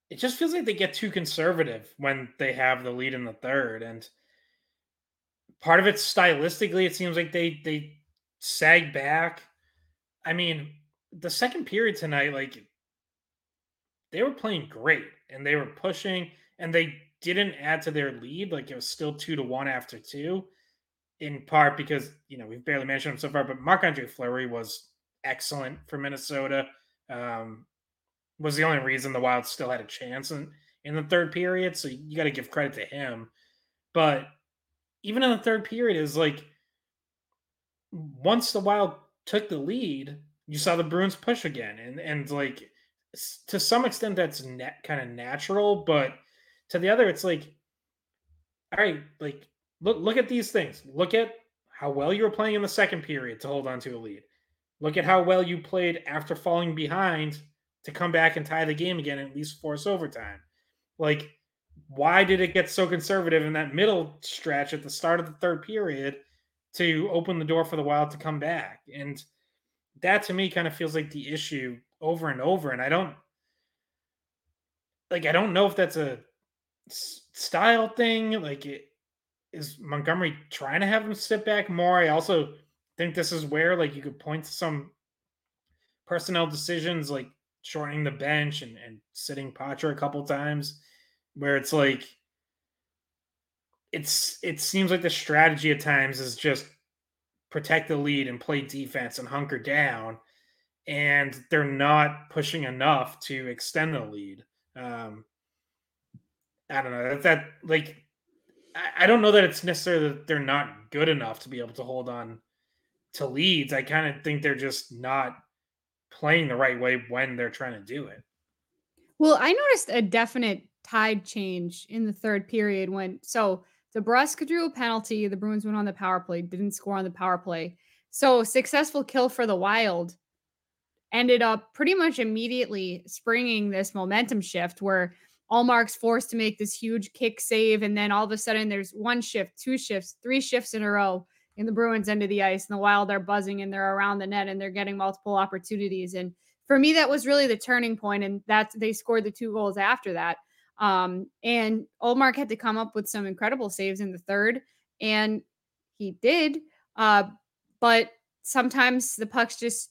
S3: It just feels like they get too conservative when they have the lead in the third, and part of it stylistically, it seems like they they sag back. I mean, the second period tonight, like they were playing great and they were pushing and they didn't add to their lead. Like it was still two to one after two, in part because, you know, we've barely mentioned him so far, but Marc Andre Fleury was excellent for Minnesota. Um, was the only reason the Wild still had a chance in, in the third period. So you got to give credit to him. But even in the third period, is like once the Wild took the lead, you saw the Bruins push again. And, and like to some extent, that's net kind of natural, but to the other, it's like, all right, like look look at these things. Look at how well you were playing in the second period to hold on to a lead. Look at how well you played after falling behind to come back and tie the game again and at least force overtime. Like, why did it get so conservative in that middle stretch at the start of the third period to open the door for the Wild to come back? And that to me kind of feels like the issue over and over. And I don't like I don't know if that's a style thing. Like, it, is Montgomery trying to have him sit back more? I also think this is where like you could point to some personnel decisions, like shortening the bench and, and sitting Poitras a couple times, where it's like it's it seems like the strategy at times is just protect the lead and play defense and hunker down, and they're not pushing enough to extend the lead. Um, I don't know that, that like I, I don't know that it's necessarily that they're not good enough to be able to hold on to leads. I kind of think they're just not playing the right way when they're trying to do it.
S4: Well, I noticed a definite tide change in the third period when so DeBrusk drew a penalty. The Bruins went on the power play, didn't score on the power play. So successful kill for the Wild ended up pretty much immediately springing this momentum shift where Ullmark's forced to make this huge kick save. And then all of a sudden there's one shift, two shifts, three shifts in a row in the Bruins end of the ice. And the Wild are buzzing and they're around the net and they're getting multiple opportunities. And for me, that was really the turning point, And that's they scored the two goals after that. Um, and Ullmark had to come up with some incredible saves in the third. And he did. Uh, but sometimes the puck's just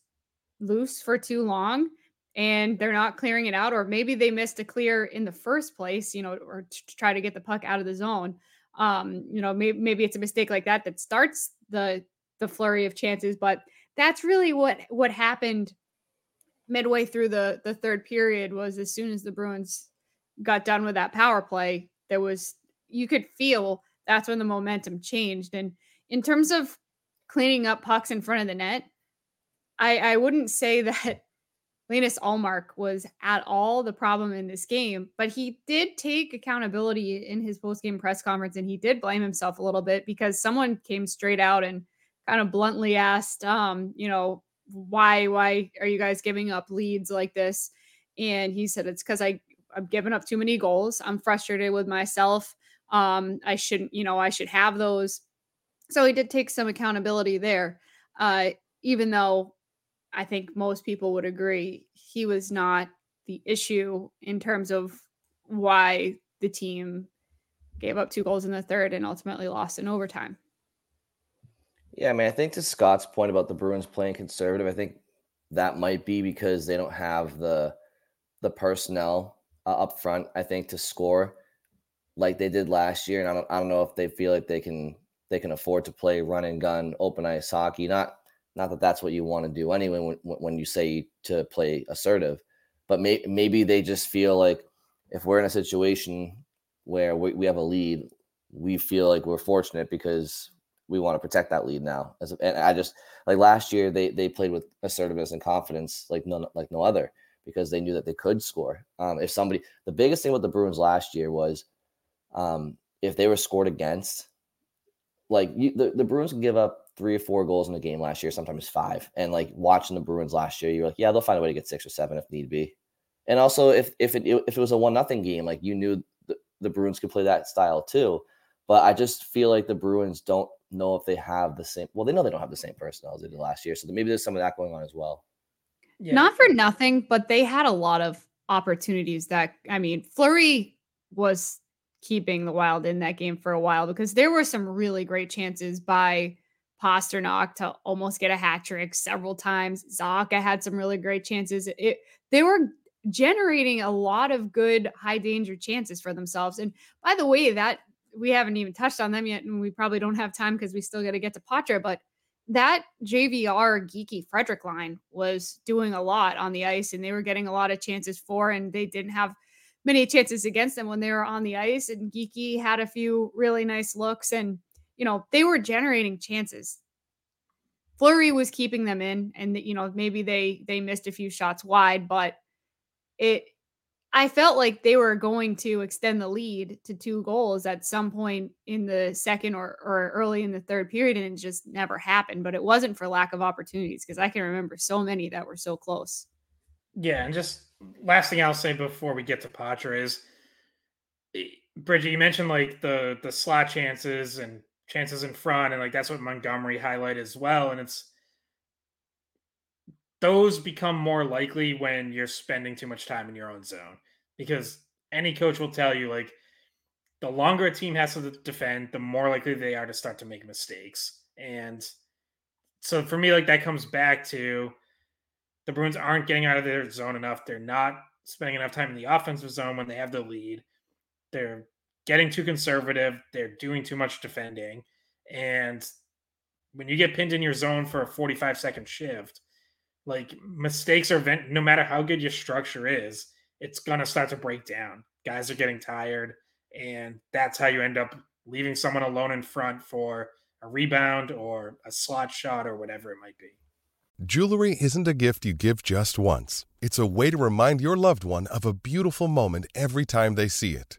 S4: loose for too long and they're not clearing it out, or maybe they missed a clear in the first place, you know, or to try to get the puck out of the zone. Um, you know, maybe maybe it's a mistake like that that starts the the flurry of chances, but that's really what what happened midway through the the third period was as soon as the Bruins got done with that power play, there was you could feel that's when the momentum changed. And in terms of cleaning up pucks in front of the net, I, I wouldn't say [LAUGHS] that Linus Ullmark was at all the problem in this game, but he did take accountability in his post-game press conference and he did blame himself a little bit because someone came straight out and kind of bluntly asked, um, you know, why, why are you guys giving up leads like this? And he said, it's because I, I've given up too many goals. I'm frustrated with myself. Um, I shouldn't, you know, I should have those. So he did take some accountability there. Uh, even though I think most people would agree he was not the issue in terms of why the team gave up two goals in the third and ultimately lost in overtime.
S2: Yeah, I mean, I think to Scott's point about the Bruins playing conservative, I think that might be because they don't have the the personnel uh, up front. I think to score like they did last year, and I don't I don't know if they feel like they can they can afford to play run and gun open ice hockey. Not not that that's what you want to do anyway when, when you say to play assertive, but may, maybe they just feel like if we're in a situation where we, we have a lead, we feel like we're fortunate because we want to protect that lead now. And I just like last year they they played with assertiveness and confidence like no like no other because they knew that they could score. Um, if somebody, the biggest thing with the Bruins last year was um, if they were scored against, like you, the, the Bruins can give up three or four goals in a game last year, sometimes five. And like watching the Bruins last year, you're like, yeah, they'll find a way to get six or seven if need be. And also, if if it if it was a one nothing game, like you knew the, the Bruins could play that style too. But I just feel like the Bruins don't know if they have the same. Well, they know they don't have the same personnel as they did last year, so maybe there's some of that going on as well.
S4: Yeah. Not for nothing, but they had a lot of opportunities. That I mean, Fleury was keeping the Wild in that game for a while because there were some really great chances by Pastrnak to almost get a hat trick several times. Zacha had some really great chances. It they were generating a lot of good high danger chances for themselves. And by the way, that we haven't even touched on them yet, and we probably don't have time because we still got to get to Poitras. But that JVR Geekie Frederic line was doing a lot on the ice, and they were getting a lot of chances for, and they didn't have many chances against them when they were on the ice. And Geekie had a few really nice looks and you know, they were generating chances. Fleury was keeping them in, and you know, maybe they they missed a few shots wide, but it I felt like they were going to extend the lead to two goals at some point in the second or, or early in the third period, and it just never happened. But it wasn't for lack of opportunities because I can remember so many that were so close.
S3: Yeah, and just last thing I'll say before we get to Poitras is eh, Bridget, you mentioned like the the slot chances and chances in front, and like that's what Montgomery highlight as well. And it's those become more likely when you're spending too much time in your own zone because any coach will tell you like the longer a team has to defend, the more likely they are to start to make mistakes. And so for me, like that comes back to the Bruins aren't getting out of their zone enough. They're not spending enough time in the offensive zone when they have the lead. They're getting too conservative. They're doing too much defending. And when you get pinned in your zone for a 45 second shift, like mistakes are vent no matter how good your structure is, it's gonna start to break down. Guys are getting tired, and that's how you end up leaving someone alone in front for a rebound or a slot shot or whatever it might be.
S6: Jewelry isn't a gift you give just once. It's a way to remind your loved one of a beautiful moment every time they see it.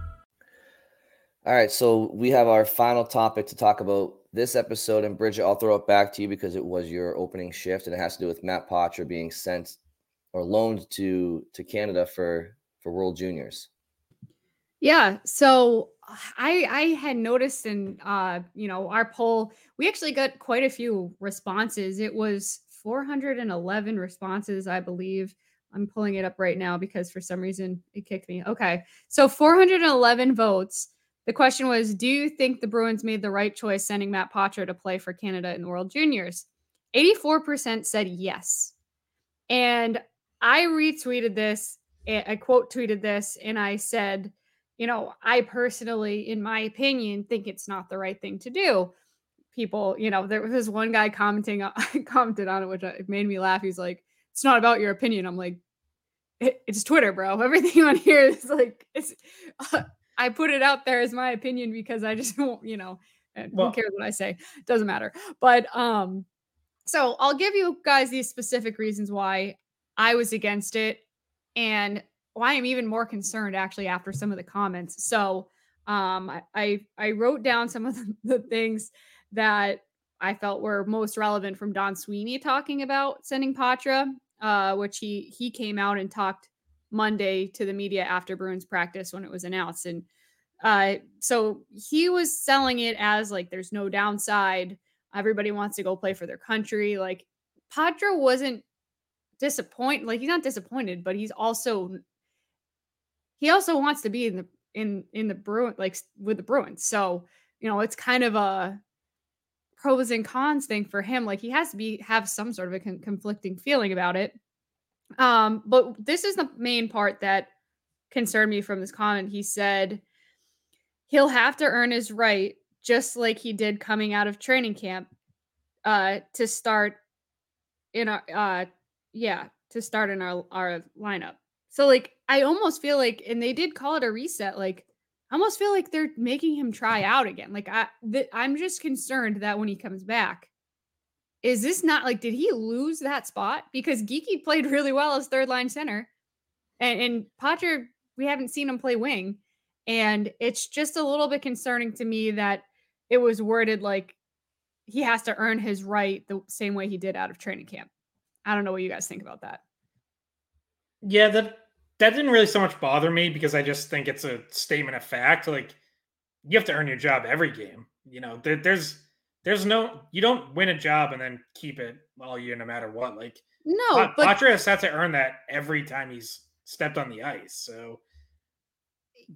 S2: All right, so we have our final topic to talk about this episode. And Bridget, I'll throw it back to you because it was your opening shift, and it has to do with Matt Poitras being sent or loaned to to Canada for for World Juniors.
S4: Yeah, so I I had noticed in uh you know our poll we actually got quite a few responses. It was 411 responses, I believe. I'm pulling it up right now because for some reason it kicked me. Okay, so 411 votes. The question was Do you think the Bruins made the right choice sending Matt Poitras to play for Canada in the World Juniors? 84% said yes. And I retweeted this, I quote tweeted this, and I said, you know, I personally, in my opinion, think it's not the right thing to do. People, you know, there was this one guy commenting, [LAUGHS] commented on it, which made me laugh. He's like, it's not about your opinion. I'm like, it's Twitter, bro. [LAUGHS] Everything on here is like, it's, uh, [LAUGHS] I put it out there as my opinion because I just [LAUGHS] won't, you know, well, who cares what I say? Doesn't matter. But um, so I'll give you guys these specific reasons why I was against it and why I'm even more concerned actually after some of the comments. So um I I, I wrote down some of the, [LAUGHS] the things that I felt were most relevant from Don Sweeney talking about sending Poitras, uh, which he he came out and talked Monday to the media after Bruins practice when it was announced. And uh, so he was selling it as like there's no downside. Everybody wants to go play for their country. Like Poitras wasn't disappointed. Like he's not disappointed, but he's also he also wants to be in the in in the Bruin like with the Bruins. So you know it's kind of a pros and cons thing for him. Like he has to be have some sort of a con- conflicting feeling about it. Um, but this is the main part that concerned me from this comment. He said he'll have to earn his right, just like he did coming out of training camp, uh, to start in our uh yeah, to start in our our lineup. So like I almost feel like and they did call it a reset, like I almost feel like they're making him try out again. Like I th- I'm just concerned that when he comes back, is this not like did he lose that spot because Geekie played really well as third line center, and and Poitras we haven't seen him play wing, and it's just a little bit concerning to me that it was worded like he has to earn his right the same way he did out of training camp. I don't know what you guys think about that.
S3: Yeah, that that didn't really so much bother me because I just think it's a statement of fact. Like you have to earn your job every game. You know, there, there's there's no you don't win a job and then keep it all year no matter what. Like
S4: no,
S3: Pat,
S4: but
S3: Poitras has had to earn that every time he's stepped on the ice. So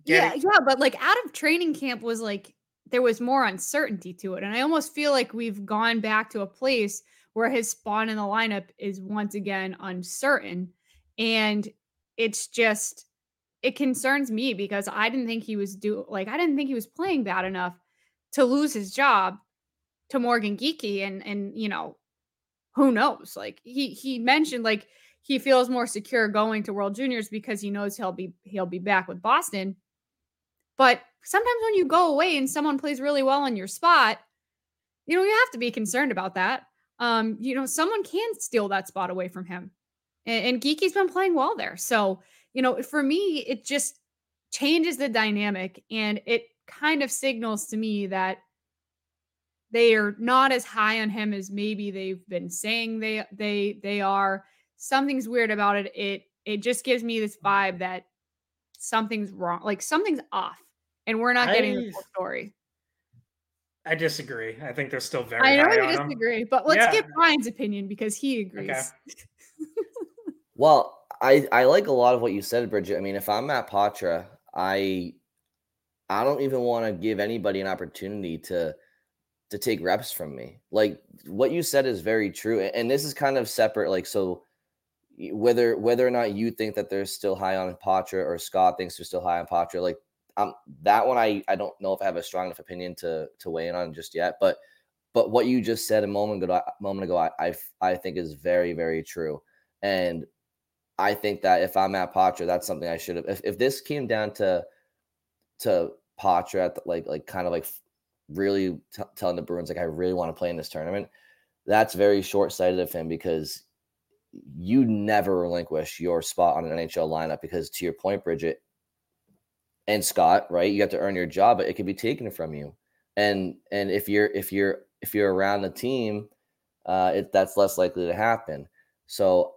S4: yeah, yeah, but like out of training camp was like there was more uncertainty to it, and I almost feel like we've gone back to a place where his spawn in the lineup is once again uncertain, and it's just it concerns me because I didn't think he was do like I didn't think he was playing bad enough to lose his job to Morgan Geekie and and you know who knows like he he mentioned like he feels more secure going to World Juniors because he knows he'll be he'll be back with Boston. But sometimes when you go away and someone plays really well in your spot, you know, you have to be concerned about that. Um, you know, someone can steal that spot away from him. And, and Geekie's been playing well there. So, you know, for me, it just changes the dynamic and it kind of signals to me that they are not as high on him as maybe they've been saying they they they are. Something's weird about it. It it just gives me this mm-hmm. vibe that something's wrong, like something's off, and we're not getting I, the full story.
S3: I disagree. I think they're still very.
S4: I know
S3: high
S4: you
S3: on him.
S4: disagree, but let's
S3: Yeah.
S4: get Brian's opinion because he agrees.
S3: Okay. [LAUGHS]
S2: Well, I I like a lot of what you said, Bridget. I mean, if I'm Matt Poitras, I I don't even want to give anybody an opportunity to to take reps from me. Like what you said is very true, and this is kind of separate. Like so, whether whether or not you think that they're still high on Poitras or Scott thinks they're still high on Poitras, like um that one I I don't know if I have a strong enough opinion to to weigh in on just yet, but but what you just said a moment ago a moment ago I I think is very very true, and I think that if I'm at Poitras, that's something I should have. If, if this came down to to Poitras, at the, like like kind of like really t- telling the Bruins like I really want to play in this tournament, that's very short sighted of him because you never relinquish your spot on an NHL lineup because to your point, Bridget and Scott, right? You have to earn your job, but it could be taken from you. And and if you're if you're if you're around the team, uh, it that's less likely to happen. So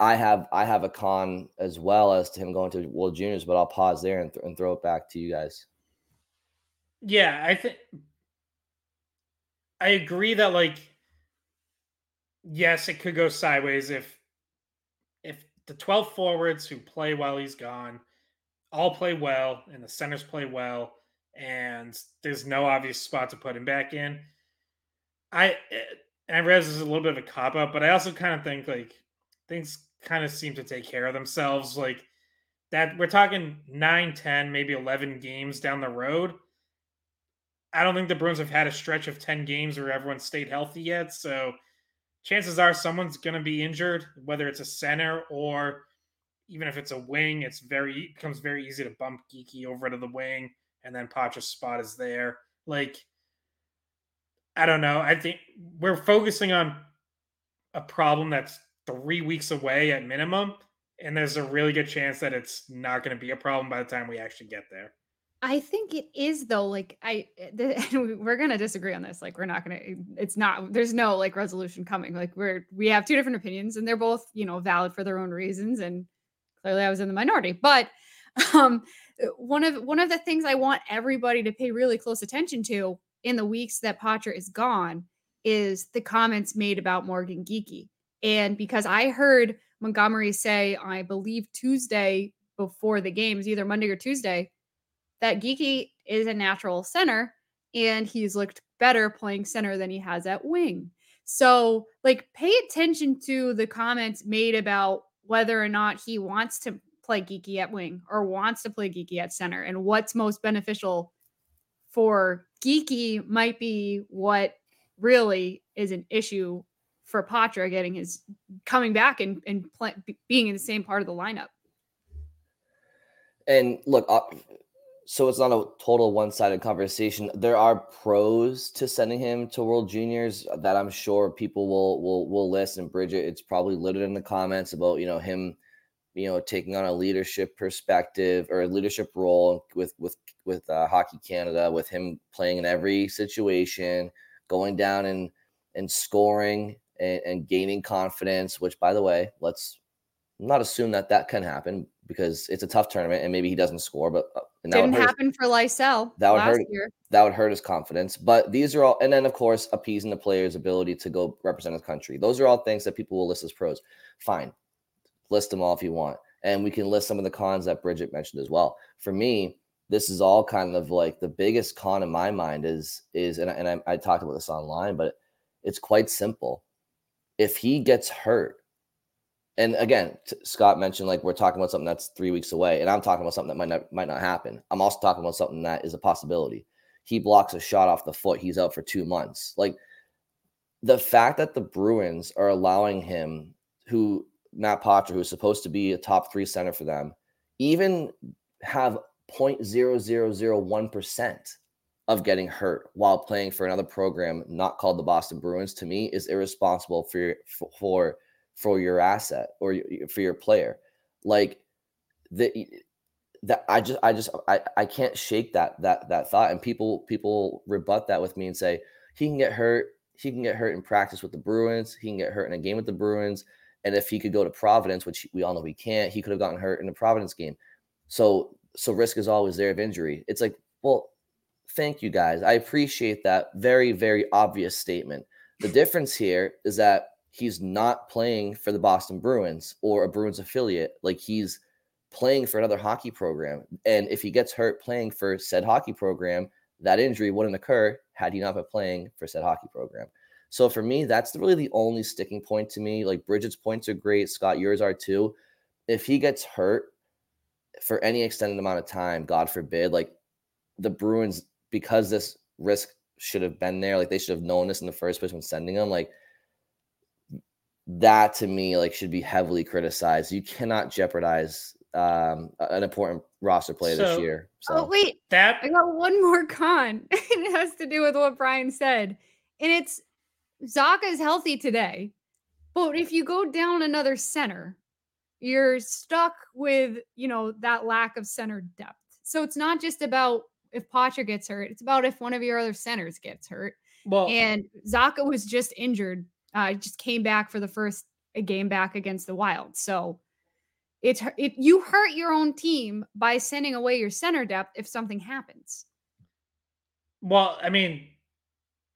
S2: I have I have a con as well as to him going to World Juniors, but I'll pause there and, th- and throw it back to you guys.
S3: Yeah, I think I agree that like yes, it could go sideways if if the 12 forwards who play while he's gone all play well and the centers play well and there's no obvious spot to put him back in. I and I realize this is a little bit of a cop out, but I also kind of think like things kind of seem to take care of themselves. Like that we're talking 9, 10, maybe 11 games down the road. I don't think the Bruins have had a stretch of 10 games where everyone stayed healthy yet. So chances are someone's going to be injured, whether it's a center or even if it's a wing, it's very it becomes very easy to bump Geekie over to the wing and then Poitras's spot is there. Like I don't know. I think we're focusing on a problem that's three weeks away at minimum, and there's a really good chance that it's not going to be a problem by the time we actually get there.
S4: I think it is though. Like I, eh, the, [LAUGHS] we're gonna disagree on this. Like we're not gonna. Eh, it's not. There's no like resolution coming. Like we're we have two different opinions, and they're both you know valid for their own reasons. And clearly, I was in the minority. But [LAUGHS] um, eh, one of one of the things I want everybody to pay really close attention to in the weeks that Poitras is gone is the comments made about Morgan Geekie. And because I heard Montgomery say, I believe Tuesday before the games, either Monday or Tuesday, that Geekie is a natural center and he's looked better playing center than he has at wing. So, like, pay attention to the comments made about whether or not he wants to play Geekie at wing or wants to play Geekie at center and what's most beneficial for Geekie might be what really is an issue for Poitras getting his coming back and, and play, being in the same part of the lineup.
S2: And look, uh, so it's not a total one-sided conversation. There are pros to sending him to World Juniors that I'm sure people will will will list. And Bridget, it's probably littered in the comments about you know him, you know, taking on a leadership perspective or a leadership role with with with uh, Hockey Canada, with him playing in every situation, going down and and scoring and, and gaining confidence. Which, by the way, let's not assume that that can happen because it's a tough tournament and maybe he doesn't score, but uh, and that
S4: Didn't
S2: hurt his-
S4: happen for Lysell
S2: that would
S4: last
S2: hurt
S4: year.
S2: that would hurt his confidence. But these are all, and then of course appeasing the player's ability to go represent his country. Those are all things that people will list as pros. Fine, list them all if you want, and we can list some of the cons that Bridget mentioned as well. For me, this is all kind of like the biggest con in my mind is is, and I, and I, I talked about this online, but it's quite simple. If he gets hurt, and again, Scott mentioned like we're talking about something that's three weeks away, and I'm talking about something that might not might not happen. I'm also talking about something that is a possibility. He blocks a shot off the foot, he's out for two months. Like the fact that the Bruins are allowing him, who Matt Poitras, who's supposed to be a top three center for them, even have 0.0001% of getting hurt while playing for another program not called the Boston Bruins to me is irresponsible for for, for your asset or for your player. Like the that I just I just I, I can't shake that that that thought and people people rebut that with me and say he can get hurt he can get hurt in practice with the Bruins he can get hurt in a game with the Bruins and if he could go to Providence which we all know he can't he could have gotten hurt in a Providence game so so risk is always there of injury it's like well Thank you guys. I appreciate that very, very obvious statement. The difference here is that he's not playing for the Boston Bruins or a Bruins affiliate. Like he's playing for another hockey program. And if he gets hurt playing for said hockey program, that injury wouldn't occur had he not been playing for said hockey program. So for me, that's really the only sticking point to me. Like Bridget's points are great, Scott, yours are too. If he gets hurt for any extended amount of time, God forbid, like the Bruins, because this risk should have been there, like they should have known this in the first place when sending him, like that to me, like should be heavily criticized. You cannot jeopardize um an important roster play
S3: So-
S2: this year. So
S4: Oh wait,
S3: That
S4: I got one more con. [LAUGHS] it has to do with what Brian said. And it's Zacha is healthy today. But if you go down another center, you're stuck with, you know, that lack of center depth. So it's not just about if Poitras gets hurt, it's about if one of your other centers gets hurt.
S3: well,
S4: And Zacha was just injured. Uh, just came back for the first game back against the Wild. So it's it you hurt your own team by sending away your center depth if something happens.
S3: Well, I mean,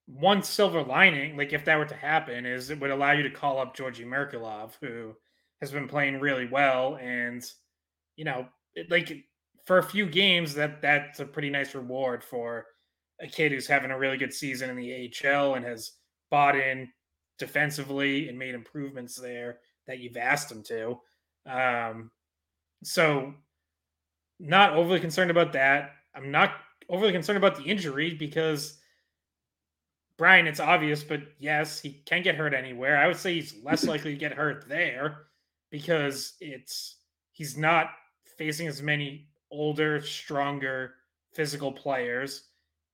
S3: one silver lining, like if that were to happen, is it would allow you to call up Georgi Merkulov, who has been playing really well, and you know, it, like for a few games, that that's a pretty nice reward for a kid who's having a really good season in the AHL and has bought in defensively and made improvements there that you've asked him to. Um, so not overly concerned about that. I'm not overly concerned about the injury because Brian, it's obvious, but yes, he can get hurt anywhere. I would say he's less [CLEARS THROAT] likely to get hurt there because it's he's not facing as many older, stronger physical players.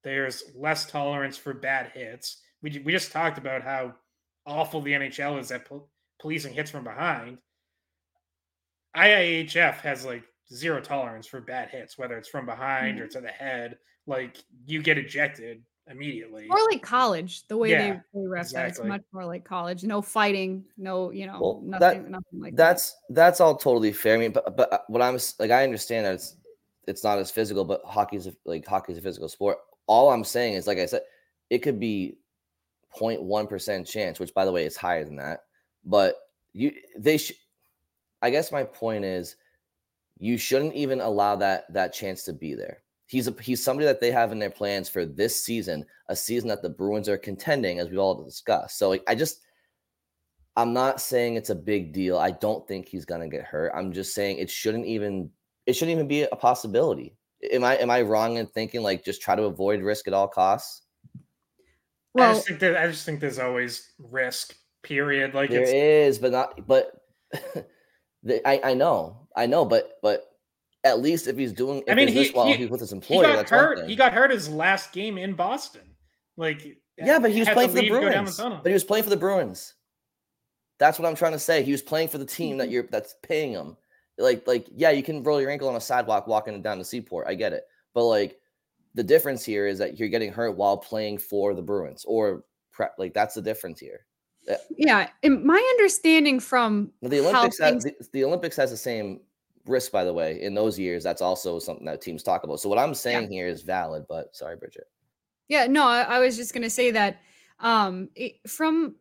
S3: There's less tolerance for bad hits. We, we just talked about how awful the NHL is at pol- policing hits from behind. IIHF has like zero tolerance for bad hits, whether it's from behind or to the head. Like you get ejected immediately.
S4: More like college, the way
S3: Yeah,
S4: they, they ref that. It's much more like college. No fighting, no, you know,
S2: Well,
S4: nothing,
S2: that-
S4: nothing like
S2: that's that's all totally fair. I mean, but but uh, what I'm like, I understand that it's it's not as physical, but hockey's a, like hockey's a physical sport. All I'm saying is, like I said, it could be 0.1 percent chance, which by the way is higher than that. But you they should. I guess my point is, you shouldn't even allow that that chance to be there. He's a he's somebody that they have in their plans for this season, a season that the Bruins are contending, as we all discussed. So like, I just I'm not saying it's a big deal. I don't think he's gonna get hurt. I'm just saying it shouldn't even it shouldn't even be a possibility. Am I am I wrong in thinking like just try to avoid risk at all costs?
S3: I
S4: Well,
S3: just think that I just think there's always risk. Period. Like
S2: There
S3: it's
S2: is, but not but [LAUGHS] the, I I know I know, but but at least if he's doing, if
S3: I mean, he,
S2: while
S3: he,
S2: he's with his
S3: he
S2: employer,
S3: got
S2: that's one
S3: hurt. He got hurt his last game in Boston. Like
S2: yeah, but he was playing for the
S3: leave, go down
S2: Bruins.
S3: tunnel.
S2: But he was playing for the Bruins. That's what I'm trying to say. He was playing for the team
S3: Mm-hmm.
S2: that you're that's paying him. Like, like, yeah, you can roll your ankle on a sidewalk walking down the Seaport. I get it. But like the difference here is that you're getting hurt while playing for the Bruins or prep. Like that's the difference here.
S4: yeah. And my understanding from
S2: the Olympics has, the, the Olympics has the same risk, by the way. In those years, that's also something that teams talk about. So what I'm saying here is valid. But sorry, Bridget.
S4: Yeah, no, I, I was just gonna say that um it, from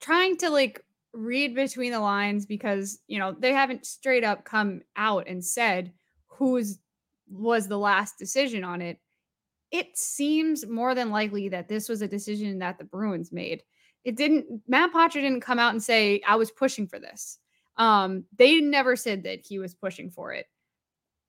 S4: trying to like read between the lines because you know they haven't straight up come out and said whose was the last decision on it. It seems more than likely that this was a decision that the Bruins made. It didn't Matt Poitras didn't come out and say I was pushing for this. Um they never said that he was pushing for it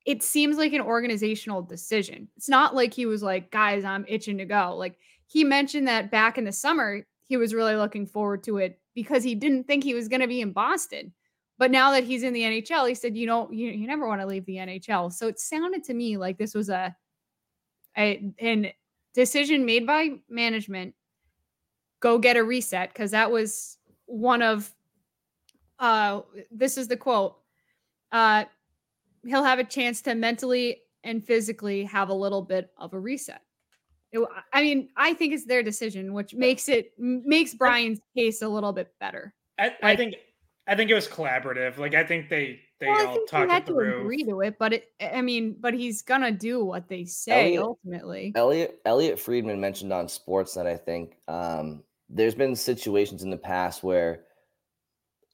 S4: it seems like an organizational decision. It's not like he was like, guys, I'm itching to go. Like he mentioned that back in the summer, he was really looking forward to it because he didn't think he was going to be in Boston. But now that he's in the NHL, he said, you know, you, you never want to leave the NHL. So it sounded to me like this was a, a an decision made by management. Go get a reset because that was one of uh this is the quote. Uh he'll have a chance to mentally and physically have a little bit of a reset. It I mean, I think it's their decision, which makes it makes Brian's case a little bit better.
S3: I, I
S4: Like-
S3: think I think it was collaborative. Like I think they they
S4: well, I
S3: all
S4: think
S3: talk
S4: he had
S3: it
S4: to agree to it, but it, I mean, but he's gonna do what they say
S2: Elliot-
S4: ultimately.
S2: Elliot Elliot Friedman mentioned on Sportsnet, I think, um, there's been situations in the past where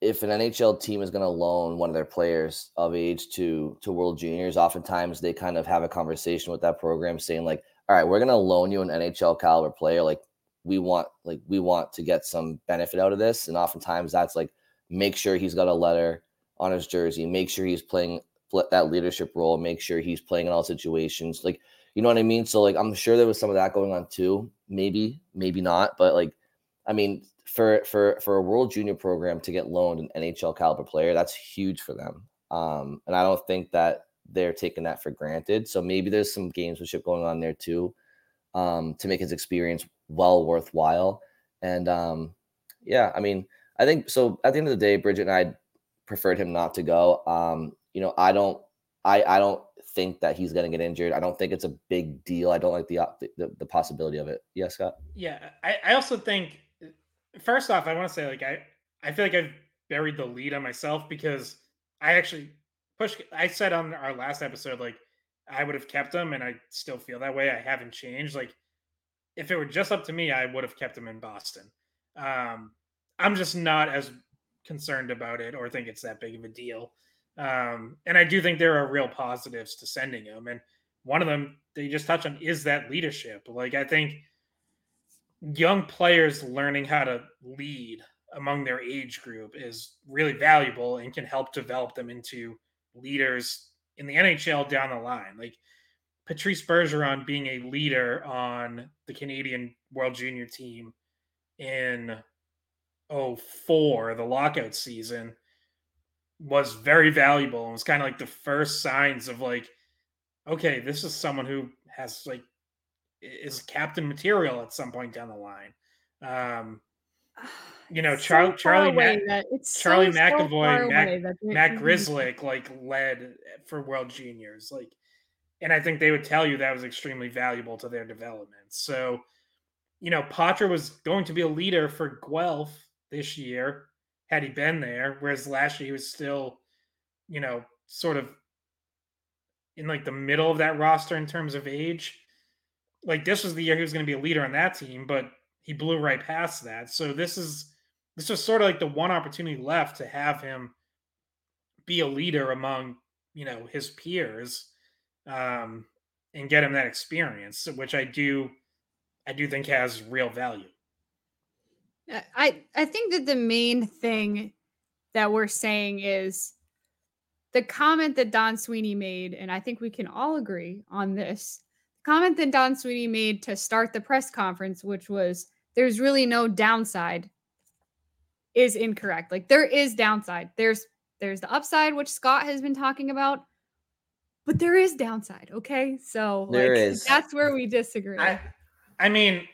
S2: if an NHL team is going to loan one of their players of age to to World Juniors, oftentimes they kind of have a conversation with that program saying like, "All right, we're going to loan you an NHL caliber player. Like, we want like we want to get some benefit out of this." And oftentimes that's like, make sure he's got a letter on his jersey, make sure he's playing that leadership role, make sure he's playing in all situations, like you know what I mean. So like, I'm sure there was some of that going on too. Maybe, maybe not, but like, I mean, for for for a World Junior program to get loaned an NHL caliber player, that's huge for them. Um, and I don't think that they're taking that for granted. So maybe there's some gamesmanship going on there too, um, to make his experience well worthwhile. And um, yeah, I mean, I think so. At the end of the day, Bridgette and I preferred him not to go. Um, you know, I don't, I I don't think that he's going to get injured. I don't think it's a big deal. I don't like the the, the possibility of it. Yes, Scott.
S3: Yeah, I, I also think first off, I want to say like I I feel like I've buried the lead on myself because I actually pushed. I said on our last episode like I would have kept him, and I still feel that way. I haven't changed. Like if it were just up to me, I would have kept him in Boston. Um, I'm just not as concerned about it or think it's that big of a deal. Um, and I do think there are real positives to sending him, and one of them you just touched on is that leadership. Like I think young players learning how to lead among their age group is really valuable and can help develop them into leaders in the NHL down the line. Like Patrice Bergeron being a leader on the Canadian World Junior team in 04, the lockout season, was very valuable and was kind of like the first signs of like, okay, this is someone who has like is captain material at some point down the line. Um, [SIGHS] you know,
S4: so
S3: Char- Charlie
S4: away
S3: Mac-
S4: it's
S3: Charlie
S4: so, so
S3: McAvoy,
S4: away
S3: Mac, Mac Grzelcyk like led for World Juniors, like, and I think they would tell you that was extremely valuable to their development. So, you know, Poitras was going to be a leader for Guelph this year had he been there, whereas last year he was still, you know, sort of in like the middle of that roster in terms of age. Like this was the year he was going to be a leader on that team, but he blew right past that. So this is this was sort of like the one opportunity left to have him be a leader among you know his peers um, and get him that experience, which I do I do think has real value.
S4: I- I I think that the main thing that we're saying is the comment that Don Sweeney made, and I think we can all agree on this comment that Don Sweeney made to start the press conference, which was there's really no downside, is incorrect. Like there is downside. There's there's the upside, which Scott has been talking about, but there is downside. Okay, so
S2: There
S4: like,
S2: is.
S4: That's where we disagree.
S3: I, I mean,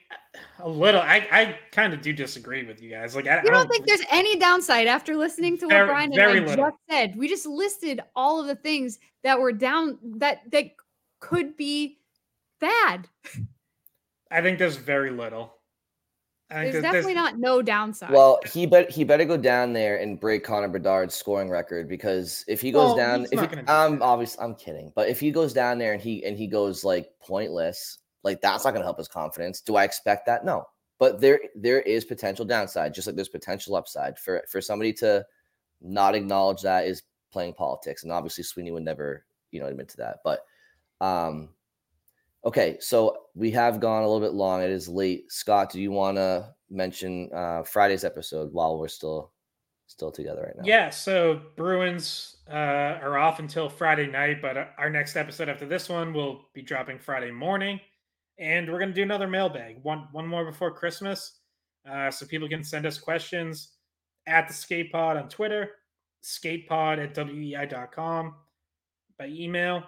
S3: a little. I, I kind of do disagree with you guys. Like, I,
S4: You
S3: I
S4: don't think there's any downside after listening to what
S3: Very-
S4: Brian and
S3: very
S4: I just said? We just listed all of the things that were down that that could be bad.
S3: I think there's very little. I
S4: There's
S3: that
S4: definitely not no downside.
S2: Well, he bet he better go down there and break Connor Bedard's scoring record because if he goes
S3: Well,
S2: down, if he,
S3: gonna do
S2: I'm obviously I'm kidding, but if he goes down there and he and he goes like pointless, like that's not going to help his confidence. Do I expect that? No, but there there is potential downside, just like there's potential upside for for somebody to not acknowledge that is playing politics, and obviously Sweeney would never you know admit to that, but um. Okay, so we have gone a little bit long. It is late. Scott, do you want to mention uh, Friday's episode while we're still still together right now?
S3: Yeah, so Bruins uh, are off until Friday night, but uh, our next episode after this one will be dropping Friday morning, and we're gonna do another mailbag, one one more before Christmas, uh, so people can send us questions at the Skate Pod on Twitter, skatepod at weei.com by email,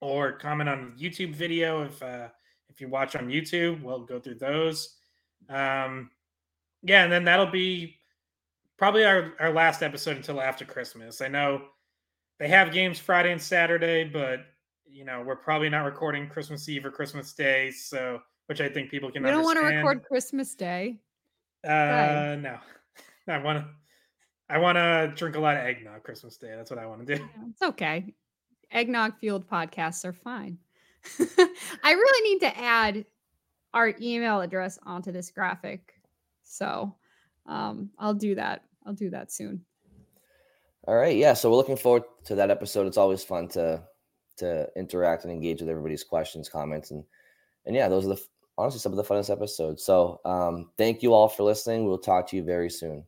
S3: or comment on the YouTube video if uh, if you watch on YouTube. We'll go through those. Um, yeah, and then that'll be probably our, our last episode until after Christmas. I know they have games Friday and Saturday, but you know we're probably not recording Christmas Eve or Christmas Day, so which I think people can.
S4: we don't want to record Christmas Day.
S3: Uh, no, [LAUGHS] I want to. I want to drink a lot of eggnog Christmas Day. That's what I want to do.
S4: Yeah, it's okay. Eggnog fueled podcasts are fine. [LAUGHS] I really need to add our email address onto this graphic. So um, I'll do that. I'll do that soon.
S2: All right. Yeah. So we're looking forward to that episode. It's always fun to to interact and engage with everybody's questions, comments, and and yeah, those are the honestly some of the funnest episodes. So um, thank you all for listening. We'll talk to you very soon.